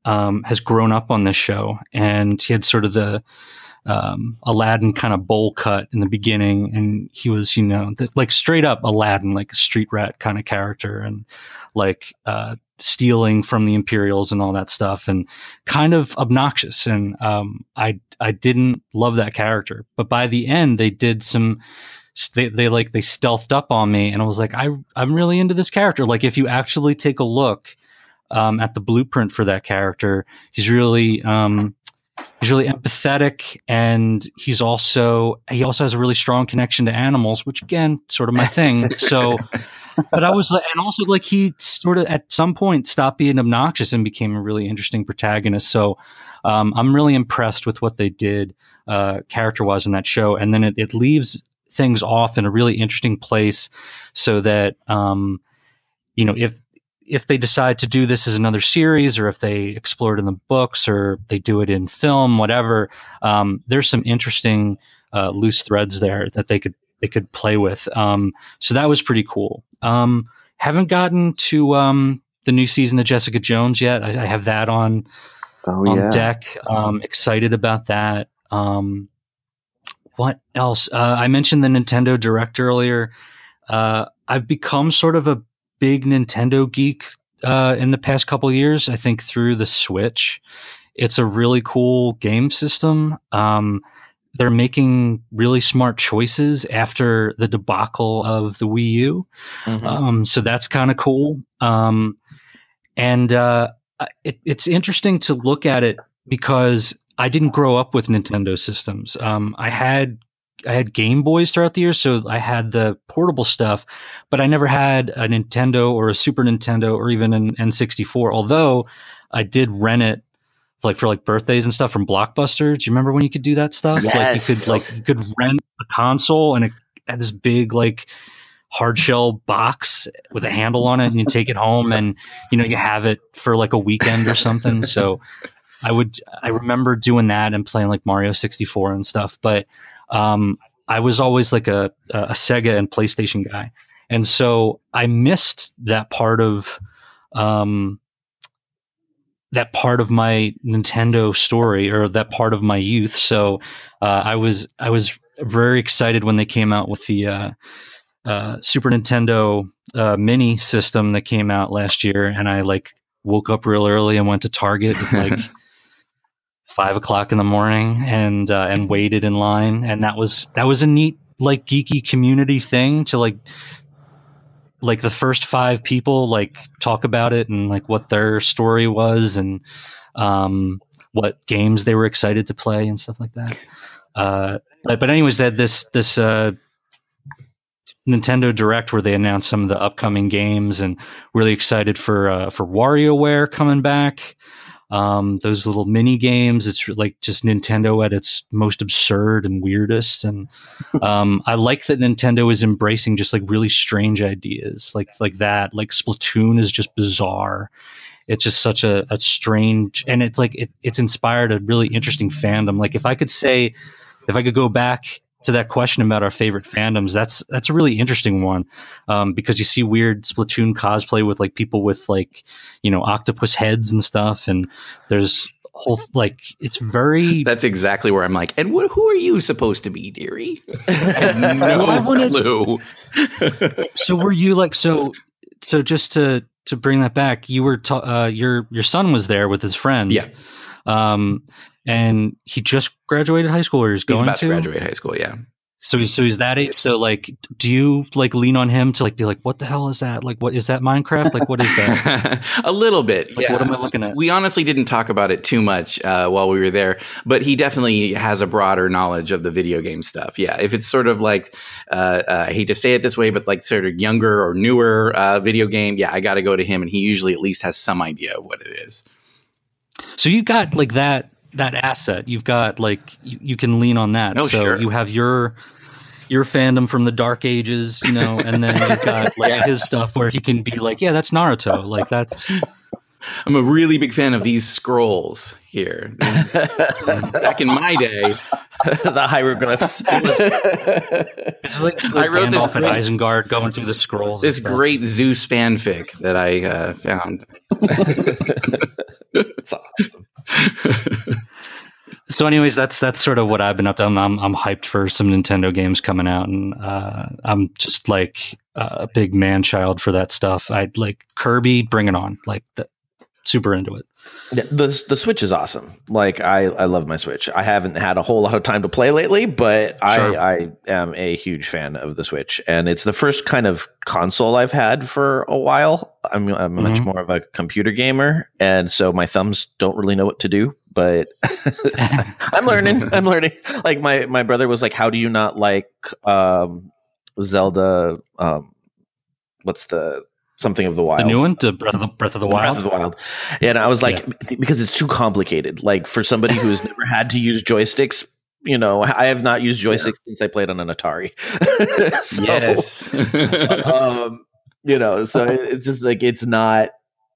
um, has grown up on this show, and he had sort of the um, Aladdin kind of bowl cut in the beginning, and he was, you know, th- like straight up Aladdin, like a street rat kind of character, and like uh, stealing from the Imperials and all that stuff, and kind of obnoxious. And um, I I didn't love that character, but by the end, they did some. They, they like they stealthed up on me, and I was like, I I'm really into this character. Like if you actually take a look um, at the blueprint for that character, he's really um, he's really empathetic and he's also he also has a really strong connection to animals which again sort of my thing. So but i was like and also like he sort of at some point stopped being obnoxious and became a really interesting protagonist. So um, i'm really impressed with what they did uh, character wise in that show. And then it, it leaves things off in a really interesting place so that um, you know if if they decide to do this as another series or if they explore it in the books or they do it in film whatever um, there's some interesting uh, loose threads there that they could they could play with. Um, so that was pretty cool. Um, haven't gotten to um, the new season of jessica jones yet. I, I have that on Oh on yeah. deck. Um, excited about that. Um, what else? Uh, i mentioned the nintendo direct earlier. Uh, i've become sort of a big Nintendo geek uh, in the past couple years. I think through the Switch it's a really cool game system. Um, they're making really smart choices after the debacle of the Wii U. Mhm. Um, so that's kind of cool. Um, and uh, it, it's interesting to look at it because I didn't grow up with Nintendo systems. Um, I had I had Game Boys throughout the years, so I had the portable stuff, but I never had a Nintendo or a Super Nintendo or even an N64. Although I did rent it like for like birthdays and stuff from Blockbuster. Do you remember when you could do that stuff? Like you Yes. could like you could rent a console and it had this big like hard shell box with a handle on it and you take it home and you know you have it for like a weekend or something. So I would I remember doing that and playing like Mario 64 and stuff, but um, I was always like a a Sega and PlayStation guy. And so I missed that part of um, that part of my Nintendo story or that part of my youth. So uh, I was I was very excited when they came out with the uh, uh, Super Nintendo uh, Mini system that came out last year, and I like woke up real early and went to Target at like five o'clock in the morning and uh, and waited in line, and that was that was a neat like geeky community thing to like like the first five people like talk about it and like what their story was and um, what games they were excited to play and stuff like that. Uh, but, anyways, that this this uh, Nintendo Direct where they announced some of the upcoming games and really excited for uh, for WarioWare coming back. Um, those little mini games, it's like just Nintendo at its most absurd and weirdest. And um, I like that Nintendo is embracing just like really strange ideas, like like that. Like Splatoon is just bizarre. It's just such a, a strange, and it's like it, it's inspired a really interesting fandom. Like if I could say, if I could go back to that question about our favorite fandoms, that's that's a really interesting one um, because you see weird Splatoon cosplay with like people with like you know octopus heads and stuff, and there's whole like it's very That's exactly where I'm like, and wh- who are you supposed to be, dearie? No wanted- clue. so were you like so so just to to bring that back you were ta- uh, your your son was there with his friend Yeah. um and he just graduated high school or he's He's going about to to graduate high school. Yeah. so he's so he's that age so like do you like lean on him to like be like what the hell is that like what is that minecraft like what is that a little bit. like yeah. what am i looking at We honestly didn't talk about it too much uh, while we were there, but he definitely has a broader knowledge of the video game stuff. Yeah, if it's sort of like, uh, uh, I hate to say it this way, but like sort of younger or newer uh, video game, yeah, I got to go to him, and he usually at least has some idea of what it is. so you got like that that asset you've got like you, you can lean on that Oh, so sure. you have your your fandom from the dark ages you know and then you've got like his stuff where he can be like yeah that's naruto like that's I'm a really big fan of these scrolls here. These- back in my day, the hieroglyphs. It's like, I wrote this great- Isengard going through the scrolls. this great Zeus fanfic that I uh, found. It's awesome. So, anyways, that's that's sort of what I've been up to. I'm I'm, I'm hyped for some Nintendo games coming out, and uh, I'm just like a big man child for that stuff. I'd like Kirby, bring it on, like the, super into it. The the Switch is awesome. Like I I love my Switch. I haven't had a whole lot of time to play lately, but Sure. I I am a huge fan of the Switch, and it's the first kind of console I've had for a while. I'm I'm much Mhm. more of a computer gamer, and so my thumbs don't really know what to do. But I'm learning. I'm learning. Like my my brother was like, "How do you not like um, Zelda? Um, what's the something of the wild? The new one, the Breath of the Breath of the Wild. Breath of the Wild. And I was like, because it's too complicated. Like for somebody who has never had to use joysticks, you know, I have not used joysticks since I played on an Atari. So, yes. um, you know, so it- it's just like it's not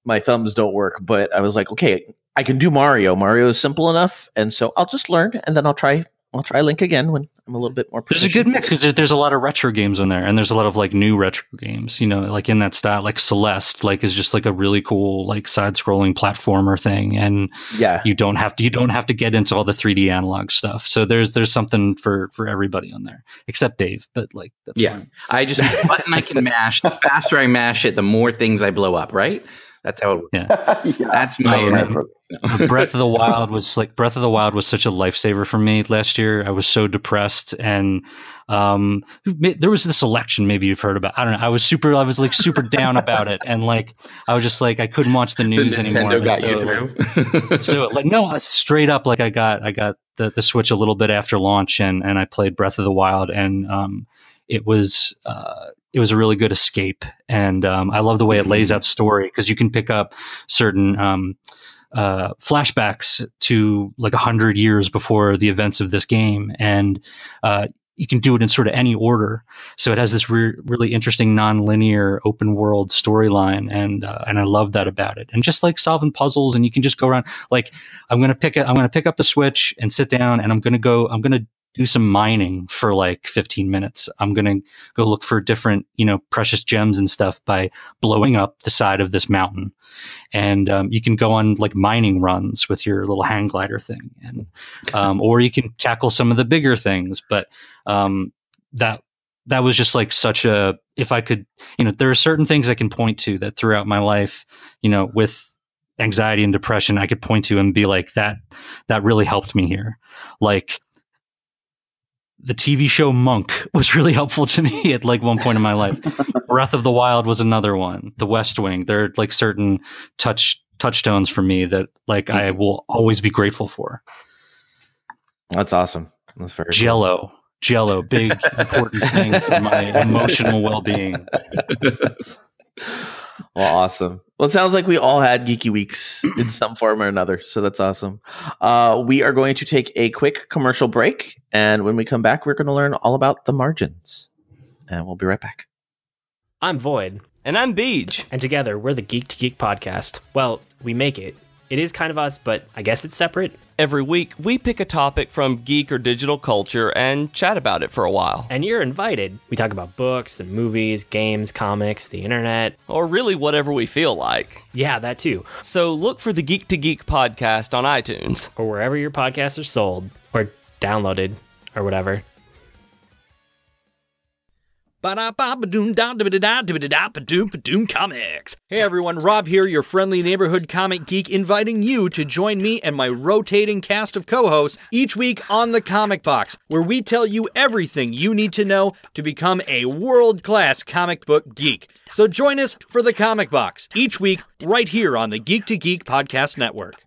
my thumbs don't work. But I was like, okay, I can do Mario. Mario is simple enough, and so I'll just learn, and then I'll try. I'll try Link again when I'm a little mm-hmm. bit more. There's a good mix because there's a lot of retro games in there, and there's a lot of like new retro games. You know, like in that style, like Celeste, like is just like a really cool like side-scrolling platformer thing, and Yeah, you don't have to you don't have to get into all the 3D analog stuff. So there's there's something for for everybody on there, except Dave. But like that's Yeah. fine. I just the button I can mash. The faster I mash it, the more things I blow up. Right? That's how it works. Yeah. yeah, That's my that's internet approach. But Breath of the Wild was like Breath of the Wild was such a lifesaver for me last year. I was so depressed, and um, there was this election. Maybe you've heard about. I don't know. I was super. I was like super down about it, and like I was just like I couldn't watch the The news anymore. Nintendo got so, you like, through. so like no straight up like i got i got the, the switch a little bit after launch and and i played breath of the wild and um it was uh it was a really good escape and um i love the way it lays out story because you can pick up certain um uh, flashbacks to like a hundred years before the events of this game, and uh, you can do it in sort of any order. So it has this re- really interesting non-linear open world storyline, and uh, and I love that about it. And just like solving puzzles, and you can just go around. Like I'm gonna pick it. I'm gonna pick up the Switch and sit down, and I'm gonna go. I'm gonna do some mining for like 15 minutes. I'm gonna go look for different, you know, precious gems and stuff by blowing up the side of this mountain. And um, you can go on like mining runs with your little hang glider thing, and um, or you can tackle some of the bigger things. But um, that that was just like such a if I could, you know, there are certain things I can point to that throughout my life, you know, with anxiety and depression, I could point to and be like that that really helped me here. Like the TV show Monk was really helpful to me at like one point in my life. Breath of the Wild was another one. The West Wing. There are like certain touch touchstones for me that like I mm. will always be grateful for. That's awesome. That's very cool. Jello. Jello, big important thing for my emotional well-being. Well, awesome. Well, it sounds like we all had geeky weeks in some form or another, so that's awesome. Uh, we are going to take a quick commercial break, and when we come back, we're going to learn all about the margins, and we'll be right back. I'm Void. And I'm Beej. And together, we're the Geek to Geek podcast. Well, we make it. It is kind of us, but I guess it's separate. Every week, we pick a topic from geek or digital culture and chat about it for a while. And you're invited. We talk about books and movies, games, comics, the internet. Or really whatever we feel like. Yeah, that too. So look for the Geek to Geek podcast on iTunes. Or wherever your podcasts are sold, or downloaded, or whatever. Comics. Hey everyone, Rob here, your friendly neighborhood comic geek, inviting you to join me and my rotating cast of co hosts each week on The Comic Box, where we tell you everything you need to know to become a world class comic book geek. So join us for The Comic Box each week right here on the Geek to Geek Podcast Network.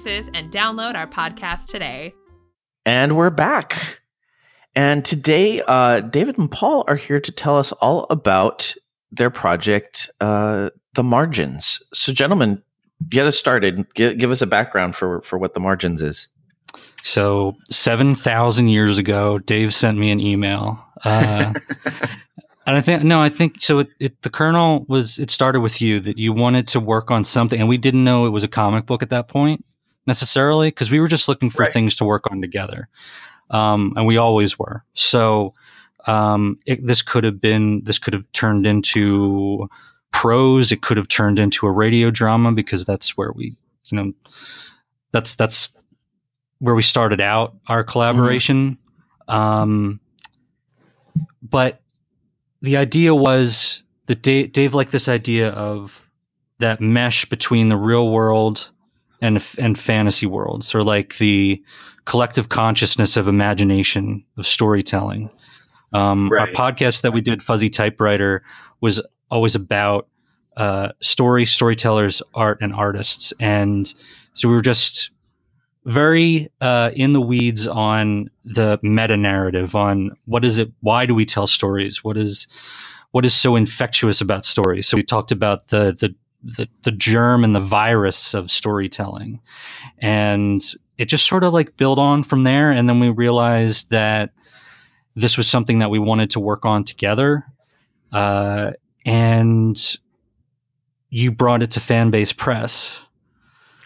is and download our podcast today. And we're back. And today, uh, David and Paul are here to tell us all about their project, uh, The Margins. So, gentlemen, get us started. Give, give us a background for, for what The Margins is. So, 7,000 years ago, Dave sent me an email. Uh, and I think, no, I think so. It, it, the kernel was, it started with you that you wanted to work on something, and we didn't know it was a comic book at that point necessarily because we were just looking for right. things to work on together. Um, and we always were. So, um, it, this could have been, this could have turned into prose. It could have turned into a radio drama because that's where we, you know, that's, that's where we started out our collaboration. Mm-hmm. Um, but the idea was that Dave, Dave liked this idea of that mesh between the real world and and fantasy worlds, or like the collective consciousness of imagination of storytelling. Um, right. Our podcast that we did, Fuzzy Typewriter, was always about uh, story, storytellers, art, and artists, and so we were just very uh, in the weeds on the meta narrative, on what is it, why do we tell stories, what is what is so infectious about stories. So we talked about the the the, the germ and the virus of storytelling. And it just sort of like built on from there. And then we realized that this was something that we wanted to work on together. Uh, and you brought it to Fanbase Press.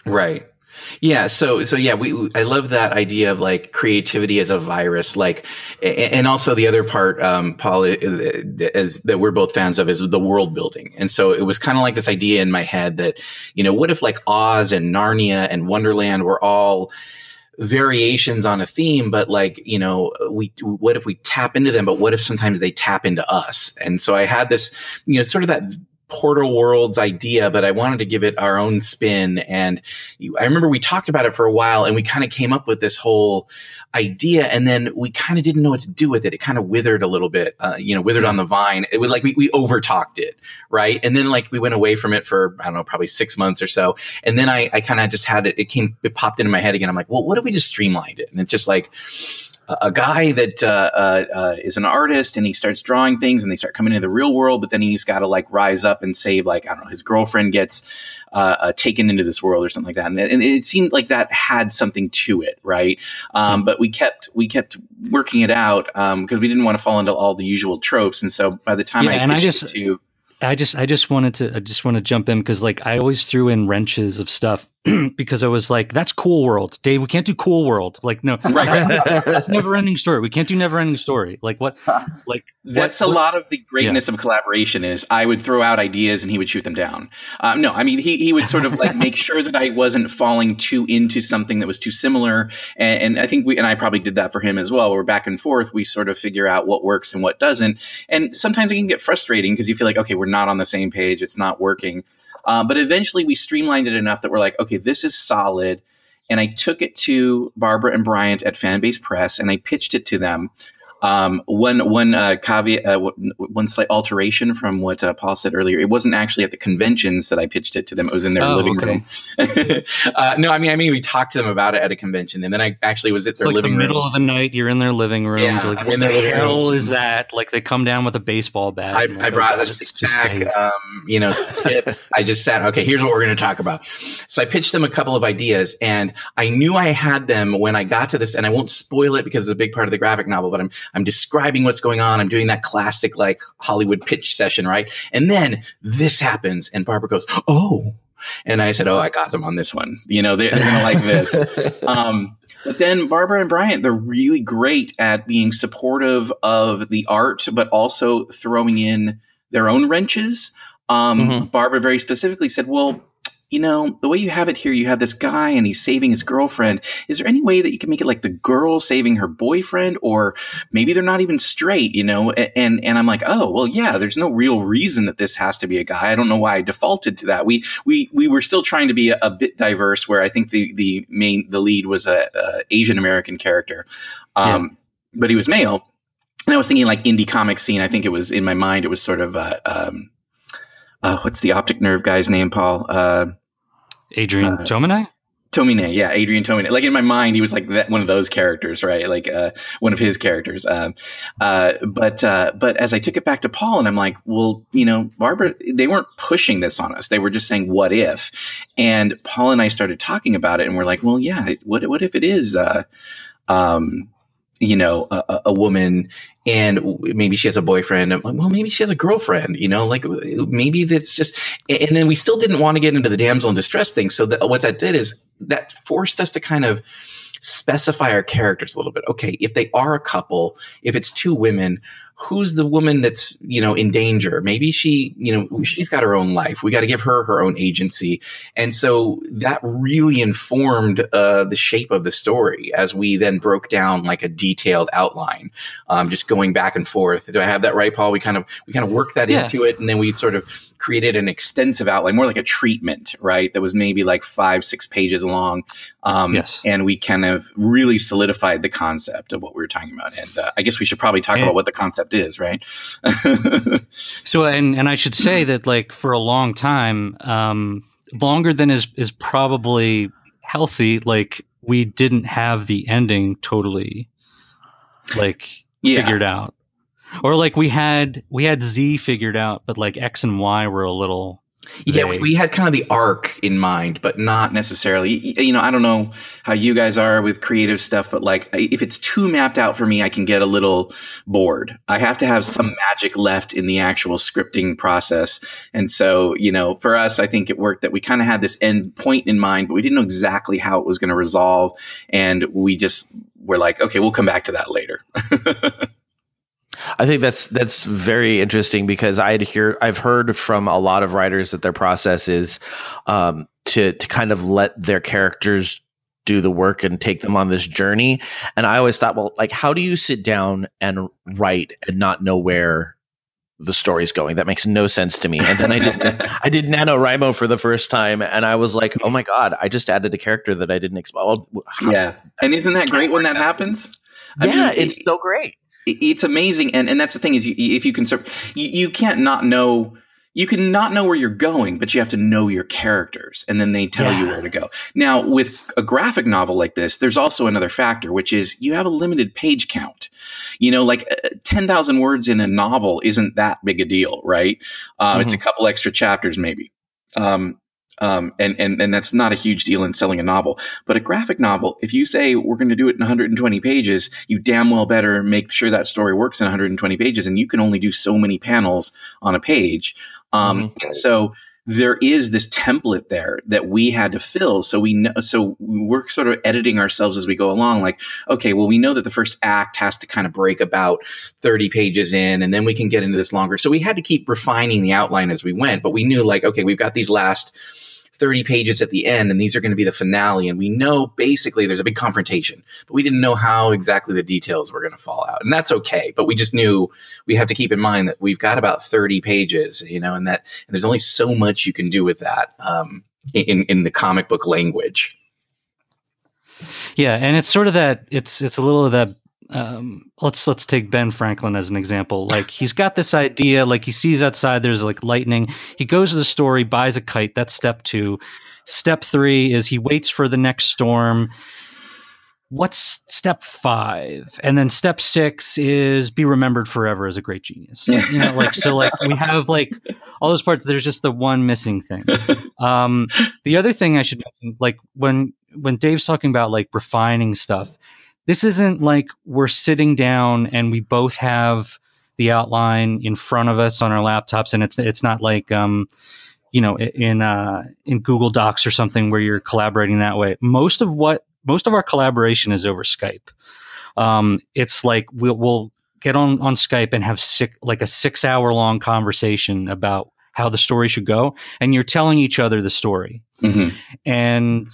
Right. Yeah, so so yeah, we I love that idea of like creativity as a virus, like, and also the other part, um, Paul, is that we're both fans of is the world building, and so it was kind of like this idea in my head that, you know, what if like Oz and Narnia and Wonderland were all variations on a theme but like you know we what if we tap into them but what if sometimes they tap into us? And so i had this you know sort of that Portal Worlds idea, but I wanted to give it our own spin. And I remember we talked about it for a while and we kind of came up with this whole idea and then we kind of didn't know what to do with it. It kind of withered a little bit, uh, you know, withered on the vine. It was like we, we over talked it, right? And then like we went away from it for, I don't know, probably six months or so. And then I, I kind of just had it, it came, it popped into my head again. I'm like, well, what if we just streamlined it? And it's just like, a guy that uh, uh, uh, is an artist and he starts drawing things and they start coming into the real world, but then he's got to like rise up and save like I don't know his girlfriend gets uh, uh, taken into this world or something like that, and, and, it seemed like that had something to it, right? Um, but we kept we kept working it out because um, we didn't want to fall into all the usual tropes, and so by the time yeah, I and I just to I just I just wanted to I just want to jump in because like I always threw in wrenches of stuff because I was like that's cool world. Dave we can't do cool world. Like no that's, that's never ending story. We can't do never ending story. Like what like that's what, a lot of the greatness yeah. of collaboration is I would throw out ideas and he would shoot them down. Um, no I mean he he would sort of like make sure that I wasn't falling too into something that was too similar. And, and I think we and I probably did that for him as well we're back and forth we sort of figure out what works and what doesn't. And sometimes it can get frustrating because you feel like okay we're not on the same page. It's not working. Uh, but eventually we streamlined it enough that we're like, okay, this is solid. And I took it to Barbra and Bryant at Fanbase Press and I pitched it to them. Um, one one uh, caveat, uh, one slight alteration from what uh, Paul said earlier. It wasn't actually at the conventions that I pitched it to them. It was in their oh, living okay. room. uh, no, I mean, I mean, we talked to them about it at a convention, and then I actually was at their like living the room. middle of the night. You're in their living room. Yeah, like, what the hell room. is that? Like they come down with a baseball bat. I, I like, oh, brought God, a it's six just pack, Dave. um, you know. I just said, okay, here's what we're going to talk about. So I pitched them a couple of ideas, and I knew I had them when I got to this, and I won't spoil it because it's a big part of the graphic novel. But I'm I'm describing what's going on. I'm doing that classic like Hollywood pitch session, right? And then this happens, and Barbra goes, "Oh." And I said, "Oh, I got them on this one. You know, they're, they're gonna like this." Um, but then Barbra and Bryant, they're really great at being supportive of the art, but also throwing in their own wrenches. Um, Mhm. Barbra very specifically said, "Well, you know, the way you have it here, you have this guy and he's saving his girlfriend. Is there any way that you can make it like the girl saving her boyfriend, or maybe they're not even straight, you know?" And and I'm like, "Oh, well, yeah. There's no real reason that this has to be a guy. I don't know why I defaulted to that. We we we were still trying to be a, a bit diverse, where I think the the main the lead was a, a Asian American character, um, but he was male." And I was thinking like indie comic scene. I think it was in my mind. It was sort of uh, um, uh, what's the optic nerve guy's name, Paul? Uh, Adrian uh, Tomine. Tomine, yeah, Adrian Tomine. Like in my mind, he was like that one of those characters, right? Like uh, one of his characters. Um, uh, but uh, but as I took it back to Paul, and I'm like, well, you know, Barbra, they weren't pushing this on us. They were just saying, what if? And Paul and I started talking about it, and we're like, well, yeah, what what if it is? Uh, um, you know, a, a- a woman and maybe she has a boyfriend. I'm like, well, maybe she has a girlfriend, you know, like maybe that's just, and then we still didn't want to get into the damsel in distress thing. So what that did is that forced us to kind of specify our characters a little bit. Okay, if they are a couple, if it's two women, who's the woman that's you know in danger? Maybe she, you know, she's got her own life. We got to give her her own agency, and so that really informed uh, the shape of the story as we then broke down like a detailed outline, um, just going back and forth. Do I have that right, Paul? We kind of we kind of worked that Yeah. into it, and then we sort of created an extensive outline, more like a treatment, right? That was maybe like five, six pages long. Um, Yes. And we kind of really solidified the concept of what we were talking about. And uh, I guess we should probably talk And- about what the concept is, right? So and and I should say that like for a long time, um, longer than is is probably healthy. Like we didn't have the ending totally like Yeah. figured out, or like we had we had Z figured out, but like X and Y were a little Yeah, we, we had kind of the arc in mind, but not necessarily. You know, I don't know how you guys are with creative stuff, but like if it's too mapped out for me, I can get a little bored. I have to have some magic left in the actual scripting process. And so, you know, for us, I think it worked that we kind of had this end point in mind, but we didn't know exactly how it was going to resolve. And we just were like, okay, we'll come back to that later. I think that's that's very interesting because I'd hear I've heard from a lot of writers that their process is um, to to kind of let their characters do the work and take them on this journey. And I always thought, well, like, how do you sit down and write and not know where the story's going? That makes no sense to me. And then I did I did NaNoWriMo for the first time, and I was like, oh my god, I just added a character that I didn't expect. Well, yeah. And isn't that great when that happens? Yeah, it's so great. It's amazing, and and that's the thing is, you, if you can, you, you can't not know. You can not know where you're going, but you have to know your characters, and then they tell you where to go. Now, with a graphic novel like this, there's also another factor, which is you have a limited page count. You know, like uh, ten thousand words in a novel isn't that big a deal, right? Um, It's a couple extra chapters, maybe. Um, um, and, and and that's not a huge deal in selling a novel. But a graphic novel, if you say we're going to do it in 120 pages, you damn well better make sure that story works in 120 pages, and you can only do so many panels on a page. Um, and so there is this template there that we had to fill. So we know, so we're sort of editing ourselves as we go along. Like, okay, well, we know that the first act has to kind of break about 30 pages in, and then we can get into this longer. So we had to keep refining the outline as we went. But we knew, like, okay, we've got these last 30 pages at the end, and these are going to be the finale. And we know basically there's a big confrontation, but we didn't know how exactly the details were going to fall out. And that's okay. But we just knew we have to keep in mind that we've got about 30 pages, you know, and that and there's only so much you can do with that um, in, in the comic book language. Yeah, and it's sort of that. It's it's a little of that. Um, let's let's take Ben Franklin as an example. Like he's got this idea. Like he sees outside there's like lightning. He goes to the store. He buys a kite. That's step two. Step three is he waits for the next storm. What's step five? And then step six is be remembered forever as a great genius. Yeah. You know, like so, like we have like all those parts. There's just the one missing thing. Um, the other thing I should mention, like when when Dave's talking about like refining stuff, this isn't like we're sitting down and we both have the outline in front of us on our laptops, and it's it's not like um, you know in uh, in Google Docs or something where you're collaborating that way. Most of what most of our collaboration is over Skype. Um, it's like we'll we'll get on on Skype and have six, like a six hour long conversation about how the story should go, and you're telling each other the story. Mm-hmm. And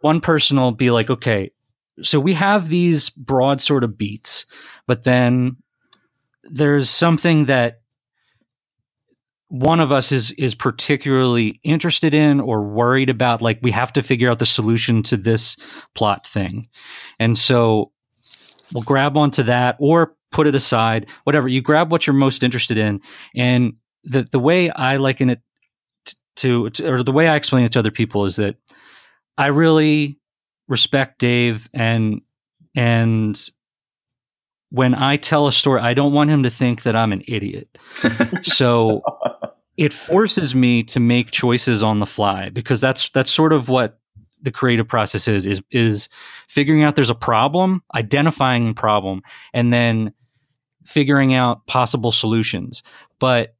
one person will be like, okay, so we have these broad sort of beats, but then there's something that one of us is is particularly interested in or worried about like we have to figure out the solution to this plot thing. And so we'll grab onto that or put it aside whatever. You grab what you're most interested in. And the the way i liken it to, to or the way i explain it to other people is that i really respect dave and and when I tell a story, I don't want him to think that I'm an idiot. so it forces me to make choices on the fly because that's that's sort of what the creative process is is is figuring out there's a problem, identifying the problem, and then figuring out possible solutions. But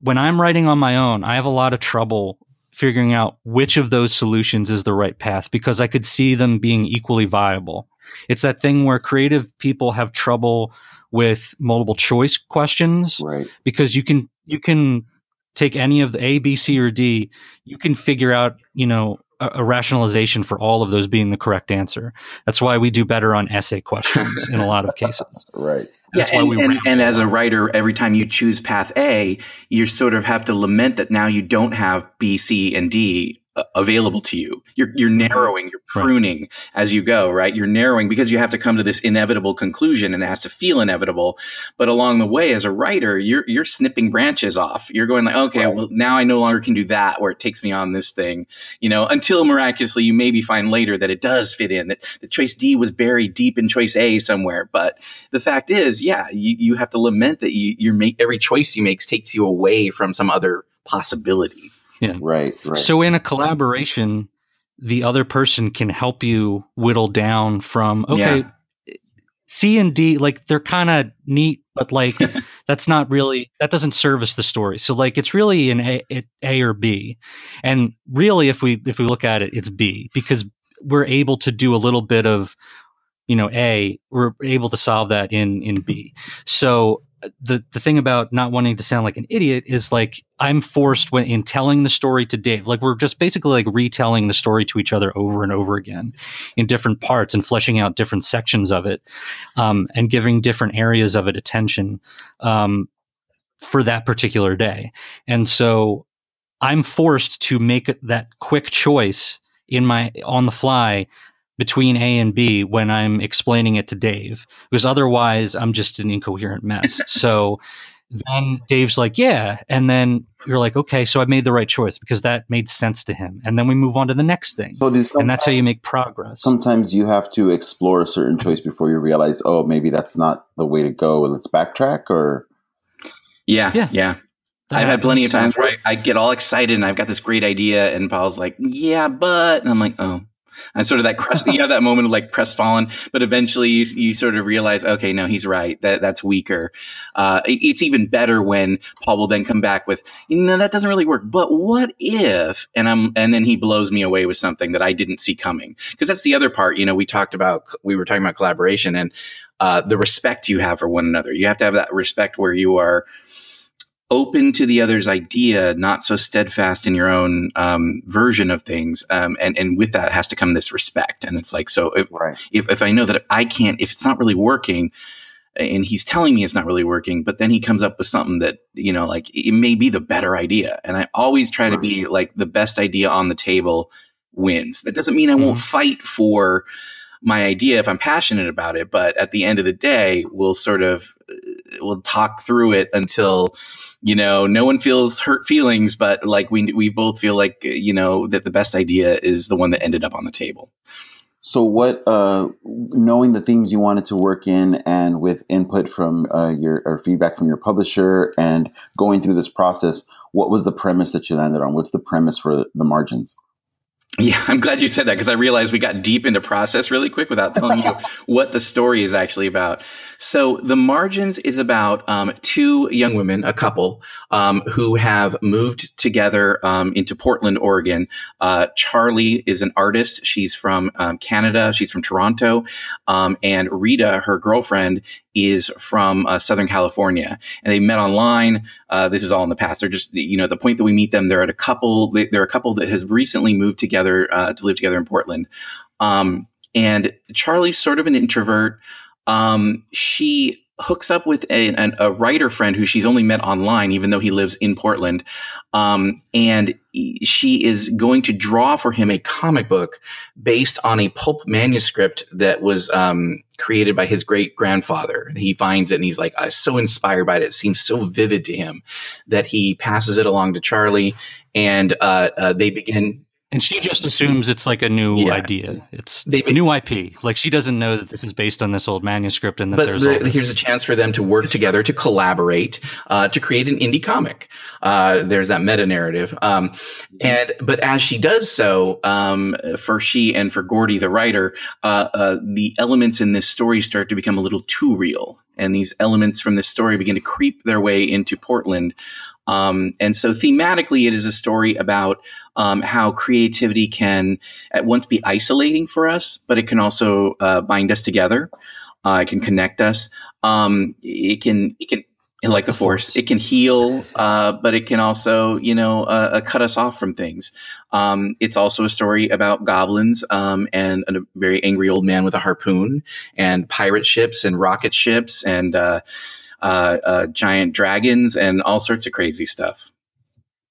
when I'm writing on my own, I have a lot of trouble figuring out which of those solutions is the right path because I could see them being equally viable. It's that thing where creative people have trouble with multiple choice questions right. because you can you can take any of the A, B, C, or D, you can figure out, you know, a, a rationalization for all of those being the correct answer. That's why we do better on essay questions in a lot of cases. Right. That's yeah, why and, we and, and as a writer, every time you choose path A, you sort of have to lament that now you don't have B, C, and D Uh, available to you. You're you're narrowing, you're pruning as you go, right? You're narrowing because you have to come to this inevitable conclusion and it has to feel inevitable. But along the way, as a writer, you're you're snipping branches off. You're going like, okay, well now I no longer can do that, where it takes me on this thing, you know, until miraculously you maybe find later that it does fit in that the choice D was buried deep in choice A somewhere. But the fact is, yeah, you, you have to lament that you you make every choice you make takes you away from some other possibility. Yeah. Right, right. So in a collaboration, the other person can help you whittle down from okay, Yeah. C and D like they're kind of neat, but like that's not really that doesn't service the story. So like it's really an A, A or B, and really if we if we look at it, it's B because we're able to do a little bit of you know A, we're able to solve that in in B. So the the thing about not wanting to sound like an idiot is like I'm forced when in telling the story to Dave, like we're just basically like retelling the story to each other over and over again in different parts and fleshing out different sections of it, um, and giving different areas of it attention um, for that particular day. And so I'm forced to make that quick choice in my on the fly between A and B when I'm explaining it to Dave because otherwise I'm just an incoherent mess. so then Dave's like, "Yeah," and then you're like, "Okay, so I made the right choice because that made sense to him." And then we move on to the next thing. So do and that's how you make progress. Sometimes you have to explore a certain choice before you realize, oh, maybe that's not the way to go. Let's backtrack, or Yeah, Yeah. yeah. That I've had plenty of times where I, I get all excited and I've got this great idea, and Paul's like, "Yeah, but," and I'm like, "Oh." And sort of that crest, you have that moment of like crestfallen, but eventually you, you sort of realize, okay, no, he's right. That that's weaker. Uh, it- it's even better when Paul will then come back with, you know, that doesn't really work. But what if? And I'm, and then he blows me away with something that I didn't see coming. Because that's the other part. You know, we talked about, we were talking about collaboration and uh, the respect you have for one another. You have to have that respect where you are open to the other's idea, not so steadfast in your own um, version of things. Um, and, and with that has to come this respect. And it's like, so if, right. if, if I know that I can't, if it's not really working, and he's telling me it's not really working, but then he comes up with something that, you know, like it may be the better idea. And I always try to be like the best idea on the table wins. That doesn't mean I won't fight for my idea if I'm passionate about it, but at the end of the day, we'll sort of uh, we'll talk through it until you know no one feels hurt feelings, but like we we both feel like you know that the best idea is the one that ended up on the table. So, what, uh, knowing the themes you wanted to work in, and with input from uh, your or feedback from your publisher, and going through this process, what was the premise that you landed on? What's the premise for the margins? Yeah, I'm glad you said that because I realized we got deep into process really quick without telling you what the story is actually about. So, The Margins is about um, two young women, a couple, um, who have moved together um, into Portland, Oregon. Uh, Charlie is an artist. She's from um, Canada, she's from Toronto. Um, and Rita, her girlfriend, is from uh, Southern California. And they met online. Uh, this is all in the past. They're just, you know, the point that we meet them, they're at a couple, they- they're a couple that has recently moved together uh, to live together in Portland. Um, and Charlie's sort of an introvert. Um, she hooks up with a, a writer friend who she's only met online, even though he lives in Portland. Um, and she is going to draw for him a comic book based on a pulp manuscript that was um, created by his great grandfather. He finds it and he's like, I'm so inspired by it. It seems so vivid to him that he passes it along to Charlie and uh, uh, they begin. And she just assumes it's like a new Yeah. idea. It's They- a new IP. Like she doesn't know that this is based on this old manuscript and that but there's the- here's a chance for them to work together to collaborate uh, to create an indie comic uh, there's that meta narrative um, and but as she does so um, for she and for gordy the writer uh, uh, the elements in this story start to become a little too real and these elements from this story begin to creep their way into portland um, and so thematically, it is a story about um, how creativity can at once be isolating for us, but it can also uh, bind us together. Uh, it can connect us. Um, it can it can like the force. It can heal, uh, but it can also you know uh, uh, cut us off from things. Um, it's also a story about goblins um, and a very angry old man with a harpoon and pirate ships and rocket ships and uh, uh, uh, giant dragons and all sorts of crazy stuff.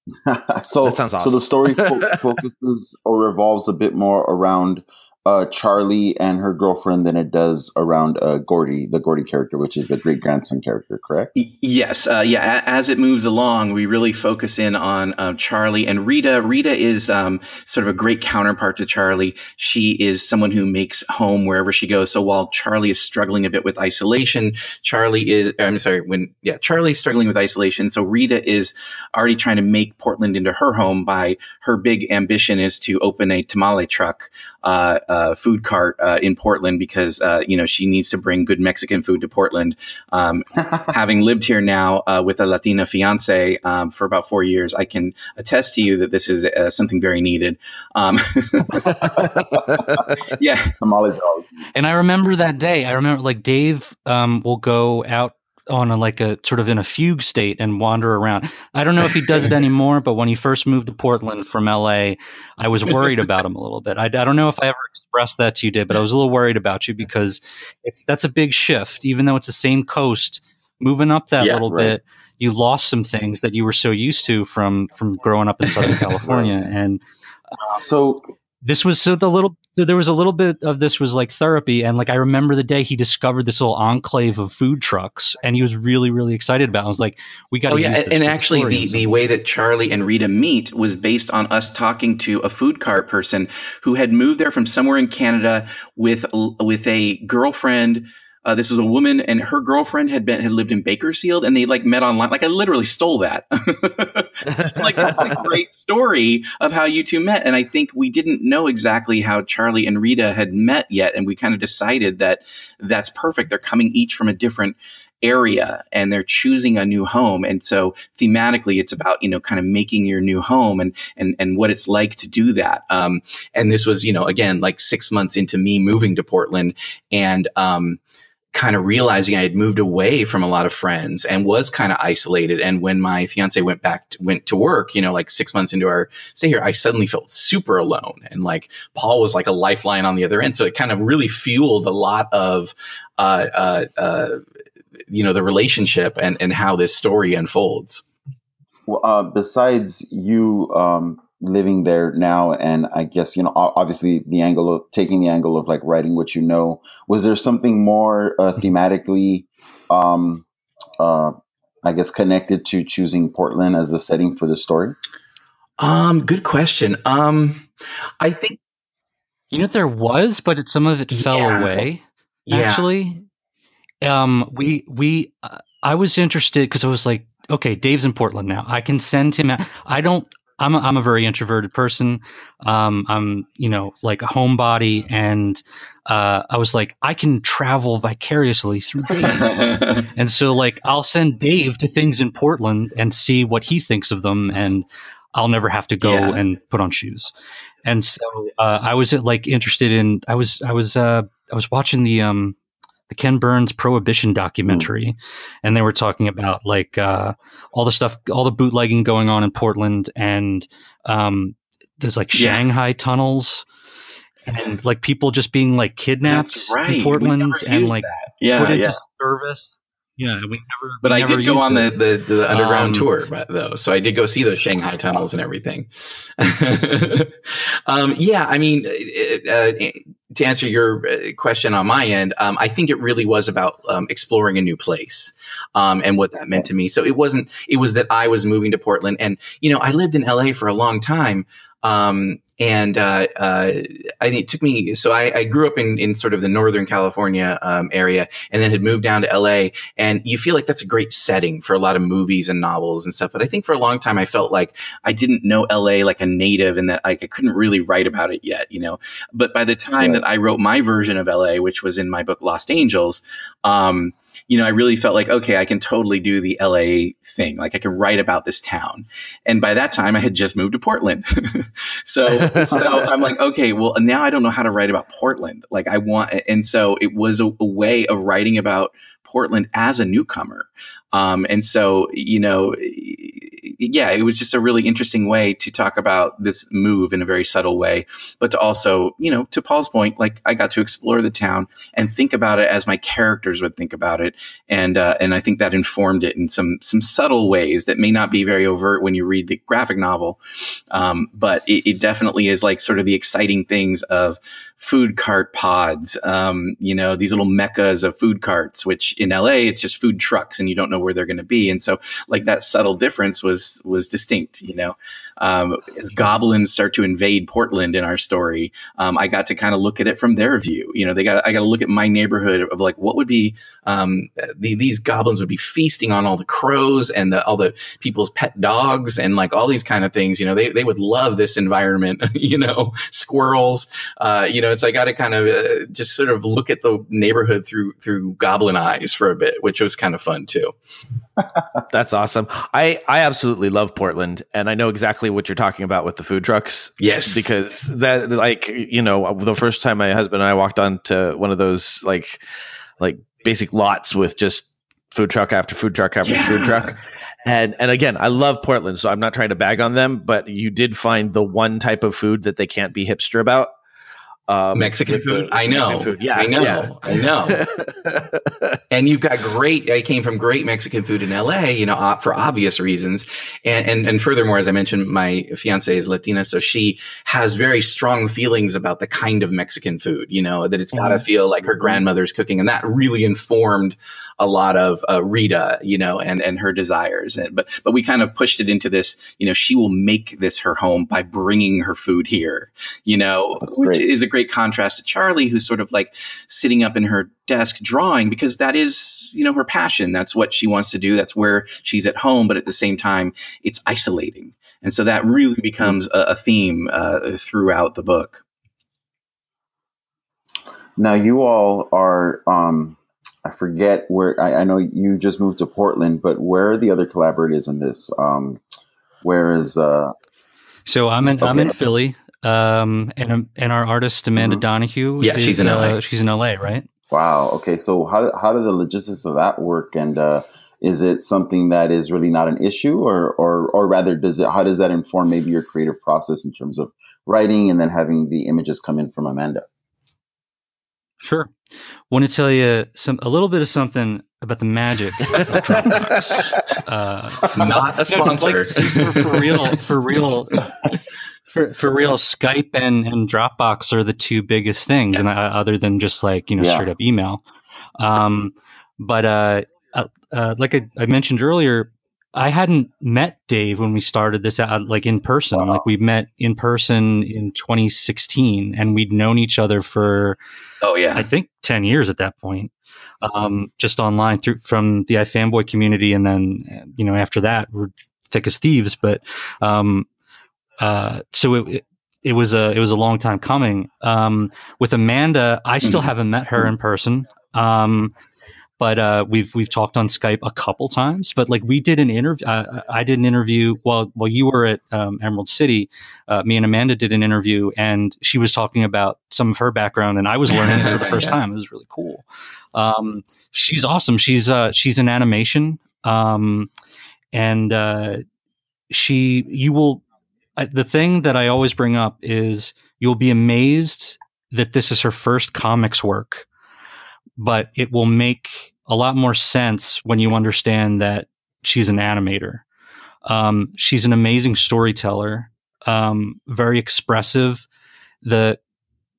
so That sounds So the story fo- focuses or revolves a bit more around uh, Charlie and her girlfriend than it does around uh, Gordy, the Gordy character, which is the great grandson character, correct? Yes, uh, yeah. As it moves along, we really focus in on um, Charlie and Rita. Rita is um, sort of a great counterpart to Charlie. She is someone who makes home wherever she goes. So while Charlie is struggling a bit with isolation, Charlie is. I'm sorry, when yeah, Charlie's struggling with isolation. So Rita is already trying to make Portland into her home by her big ambition is to open a tamale truck, uh, uh, food cart uh, in Portland because uh, you know she needs to bring good Mexican food to Portland. Um, having lived here now uh, with a Latina fiance um, for about four years, I can attest to you that this is uh, something very needed. Um, yeah, tamales are always. And I remember that day. I remember like Dave um, will go out on a, like a sort of in a fugue state and wander around. I don't know if he does it anymore, but when he first moved to Portland from LA, I was worried about him a little bit. I, I don't know if I ever expressed that to you, did, but I was a little worried about you because it's that's a big shift. Even though it's the same coast, moving up that Yeah, little right. bit, you lost some things that you were so used to from from growing up in Southern California, and uh, So this was so the little there was a little bit of this was like therapy and like i remember the day he discovered this little enclave of food trucks and he was really really excited about it i was like we got to Oh yeah, use and, this and actually, the, the way that Charlie and Rita meet was based on us talking to a food cart person who had moved there from somewhere in Canada with with a girlfriend. Uh, this was a woman, and her girlfriend had been had lived in Bakersfield, and they like met online. Like I literally stole that. like that's a great story of how you two met, and I think we didn't know exactly how Charlie and Rita had met yet, and we kind of decided that that's perfect. They're coming each from a different area and they're choosing a new home and so thematically it's about you know kind of making your new home and and and what it's like to do that um and this was you know again like 6 months into me moving to Portland and um kind of realizing I had moved away from a lot of friends and was kind of isolated. And when my fiance went back, to, went to work, you know, like six months into our stay here, I suddenly felt super alone. And like Paul was like a lifeline on the other end. So it kind of really fueled a lot of, uh, uh, uh, you know, the relationship and, and how this story unfolds. Well, uh, besides you um, living there now, and I guess you know, obviously the angle of taking the angle of like writing what you know, was there something more uh, thematically, um, uh, I guess, connected to choosing Portland as the setting for the story? Um, good question. Um, I think, you know there was but it, some of it fell Yeah. away yeah. actually um we we uh, i was interested because i was like okay dave's in portland now i can send him out. i don't I'm a, I'm a very introverted person. Um, I'm, you know, like a homebody, and uh, I was like, I can travel vicariously through Dave. And so, like, I'll send Dave to things in Portland and see what he thinks of them, and I'll never have to go Yeah. and put on shoes. And so, uh, I was like interested in. I was I was uh, I was watching the um the Ken Burns Prohibition documentary, and they were talking about like uh, all the stuff, all the bootlegging going on in Portland, and um, there's like Yeah. Shanghai tunnels. And like people just being like kidnapped right. in Portland and like that. Yeah, put into yeah. service. Yeah, we never. But we I never did go on the, the, the underground Um, tour, but, though. So I did go see those Shanghai tunnels and everything. um, yeah, I mean, uh, to answer your uh, question on my end, um, I think it really was about um, exploring a new place um, and what that meant to me. So it wasn't, it was that I was moving to Portland. And, you know, I lived in LA for a long time. Um, and uh, uh, I, it took me, so I, I grew up in, in sort of the Northern California um, area and then had moved down to LA and you feel like that's a great setting for a lot of movies and novels and stuff but i think for a long time i felt like i didn't know la like a native and that like, i couldn't really write about it yet you know but by the time Right. that i wrote my version of la which was in my book lost angels um, you know i really felt like okay i can totally do the la thing. Like i can write about this town. And by that time i had just moved to portland. So so i'm like okay well now i don't know how to write about portland. Like i want and so it was a, a way of writing about Portland as a newcomer. Um, and so, you know, yeah, it was just a really interesting way to talk about this move in a very subtle way, but to also, you know, to Paul's point, like I got to explore the town and think about it as my characters would think about it, and uh, and I think that informed it in some some subtle ways that may not be very overt when you read the graphic novel, um, but it, it definitely is like sort of the exciting things of food cart pods, um, you know, these little meccas of food carts, which in LA it's just food trucks and you don't know where they're going to be, and so like that subtle difference was was distinct, you know. Um, as goblins start to invade Portland in our story, um, I got to kind of look at it from their view. You know, they got I got to look at my neighborhood of like what would be um, the, these goblins would be feasting on all the crows and the, all the people's pet dogs and like all these kind of things. You know, they they would love this environment. you know, squirrels. Uh, you know, it's I got to kind of uh, just sort of look at the neighborhood through through goblin eyes for a bit, which was kind of fun too. That's awesome. I I absolutely love Portland, and I know exactly what you're talking about with the food trucks. Yes, because that like you know the first time my husband and I walked onto one of those like like basic lots with just food truck after food truck after yeah. food truck. And and again, I love Portland, so I'm not trying to bag on them, but you did find the one type of food that they can't be hipster about. Um, Mexican food. I know. Food. Yeah, I know. Yeah. I know. and you've got great. I came from great Mexican food in LA, you know, for obvious reasons. And and and furthermore, as I mentioned, my fiance is Latina, so she has very strong feelings about the kind of Mexican food. You know, that it's got to mm-hmm. feel like her grandmother's cooking, and that really informed a lot of uh, Rita, you know, and and her desires. And, but but we kind of pushed it into this. You know, she will make this her home by bringing her food here. You know, which is a great great contrast to Charlie, who's sort of like sitting up in her desk drawing because that is, you know, her passion. That's what she wants to do. That's where she's at home. But at the same time, it's isolating. And so that really becomes a, a theme uh, throughout the book. Now, you all are, um, I forget where, I, I, know you just moved to Portland, but where are the other collaborators in this? Um, where is. Uh, so I'm in, okay. I'm in Philly. Um, and and our artist Amanda mm-hmm. Donahue. Yeah, is, she's in LA. Uh, she's in LA, right? Wow. Okay. So how how do the logistics of that work? And uh, is it something that is really not an issue, or or or rather, does it? How does that inform maybe your creative process in terms of writing and then having the images come in from Amanda? Sure. Want to tell you some a little bit of something about the magic of Dropbox. uh, Not a sponsor. Like, for, for, real, for real, for for real, Skype and, and Dropbox are the two biggest things, and uh, other than just like you know yeah. straight up email. Um, but uh, uh, uh, like I, I, mentioned earlier, I hadn't met Dave when we started this out like in person. Wow. Like we met in person in 2016, and we'd known each other for oh yeah, I think 10 years at that point. Um, just online through from the iFanboy community, and then you know after that we're thick as thieves. But um, uh, so it, it, it was a it was a long time coming. Um, with Amanda, I still mm-hmm. haven't met her in person. Um, but uh, we've we've talked on Skype a couple times. But like we did an interview, uh, I did an interview while while you were at um, Emerald City. Uh, me and Amanda did an interview, and she was talking about some of her background, and I was learning for the first yeah. time. It was really cool. Um, she's awesome. She's uh, she's in animation, um, and uh, she you will I, the thing that I always bring up is you'll be amazed that this is her first comics work, but it will make a lot more sense when you understand that she's an animator. Um, she's an amazing storyteller, um, very expressive. The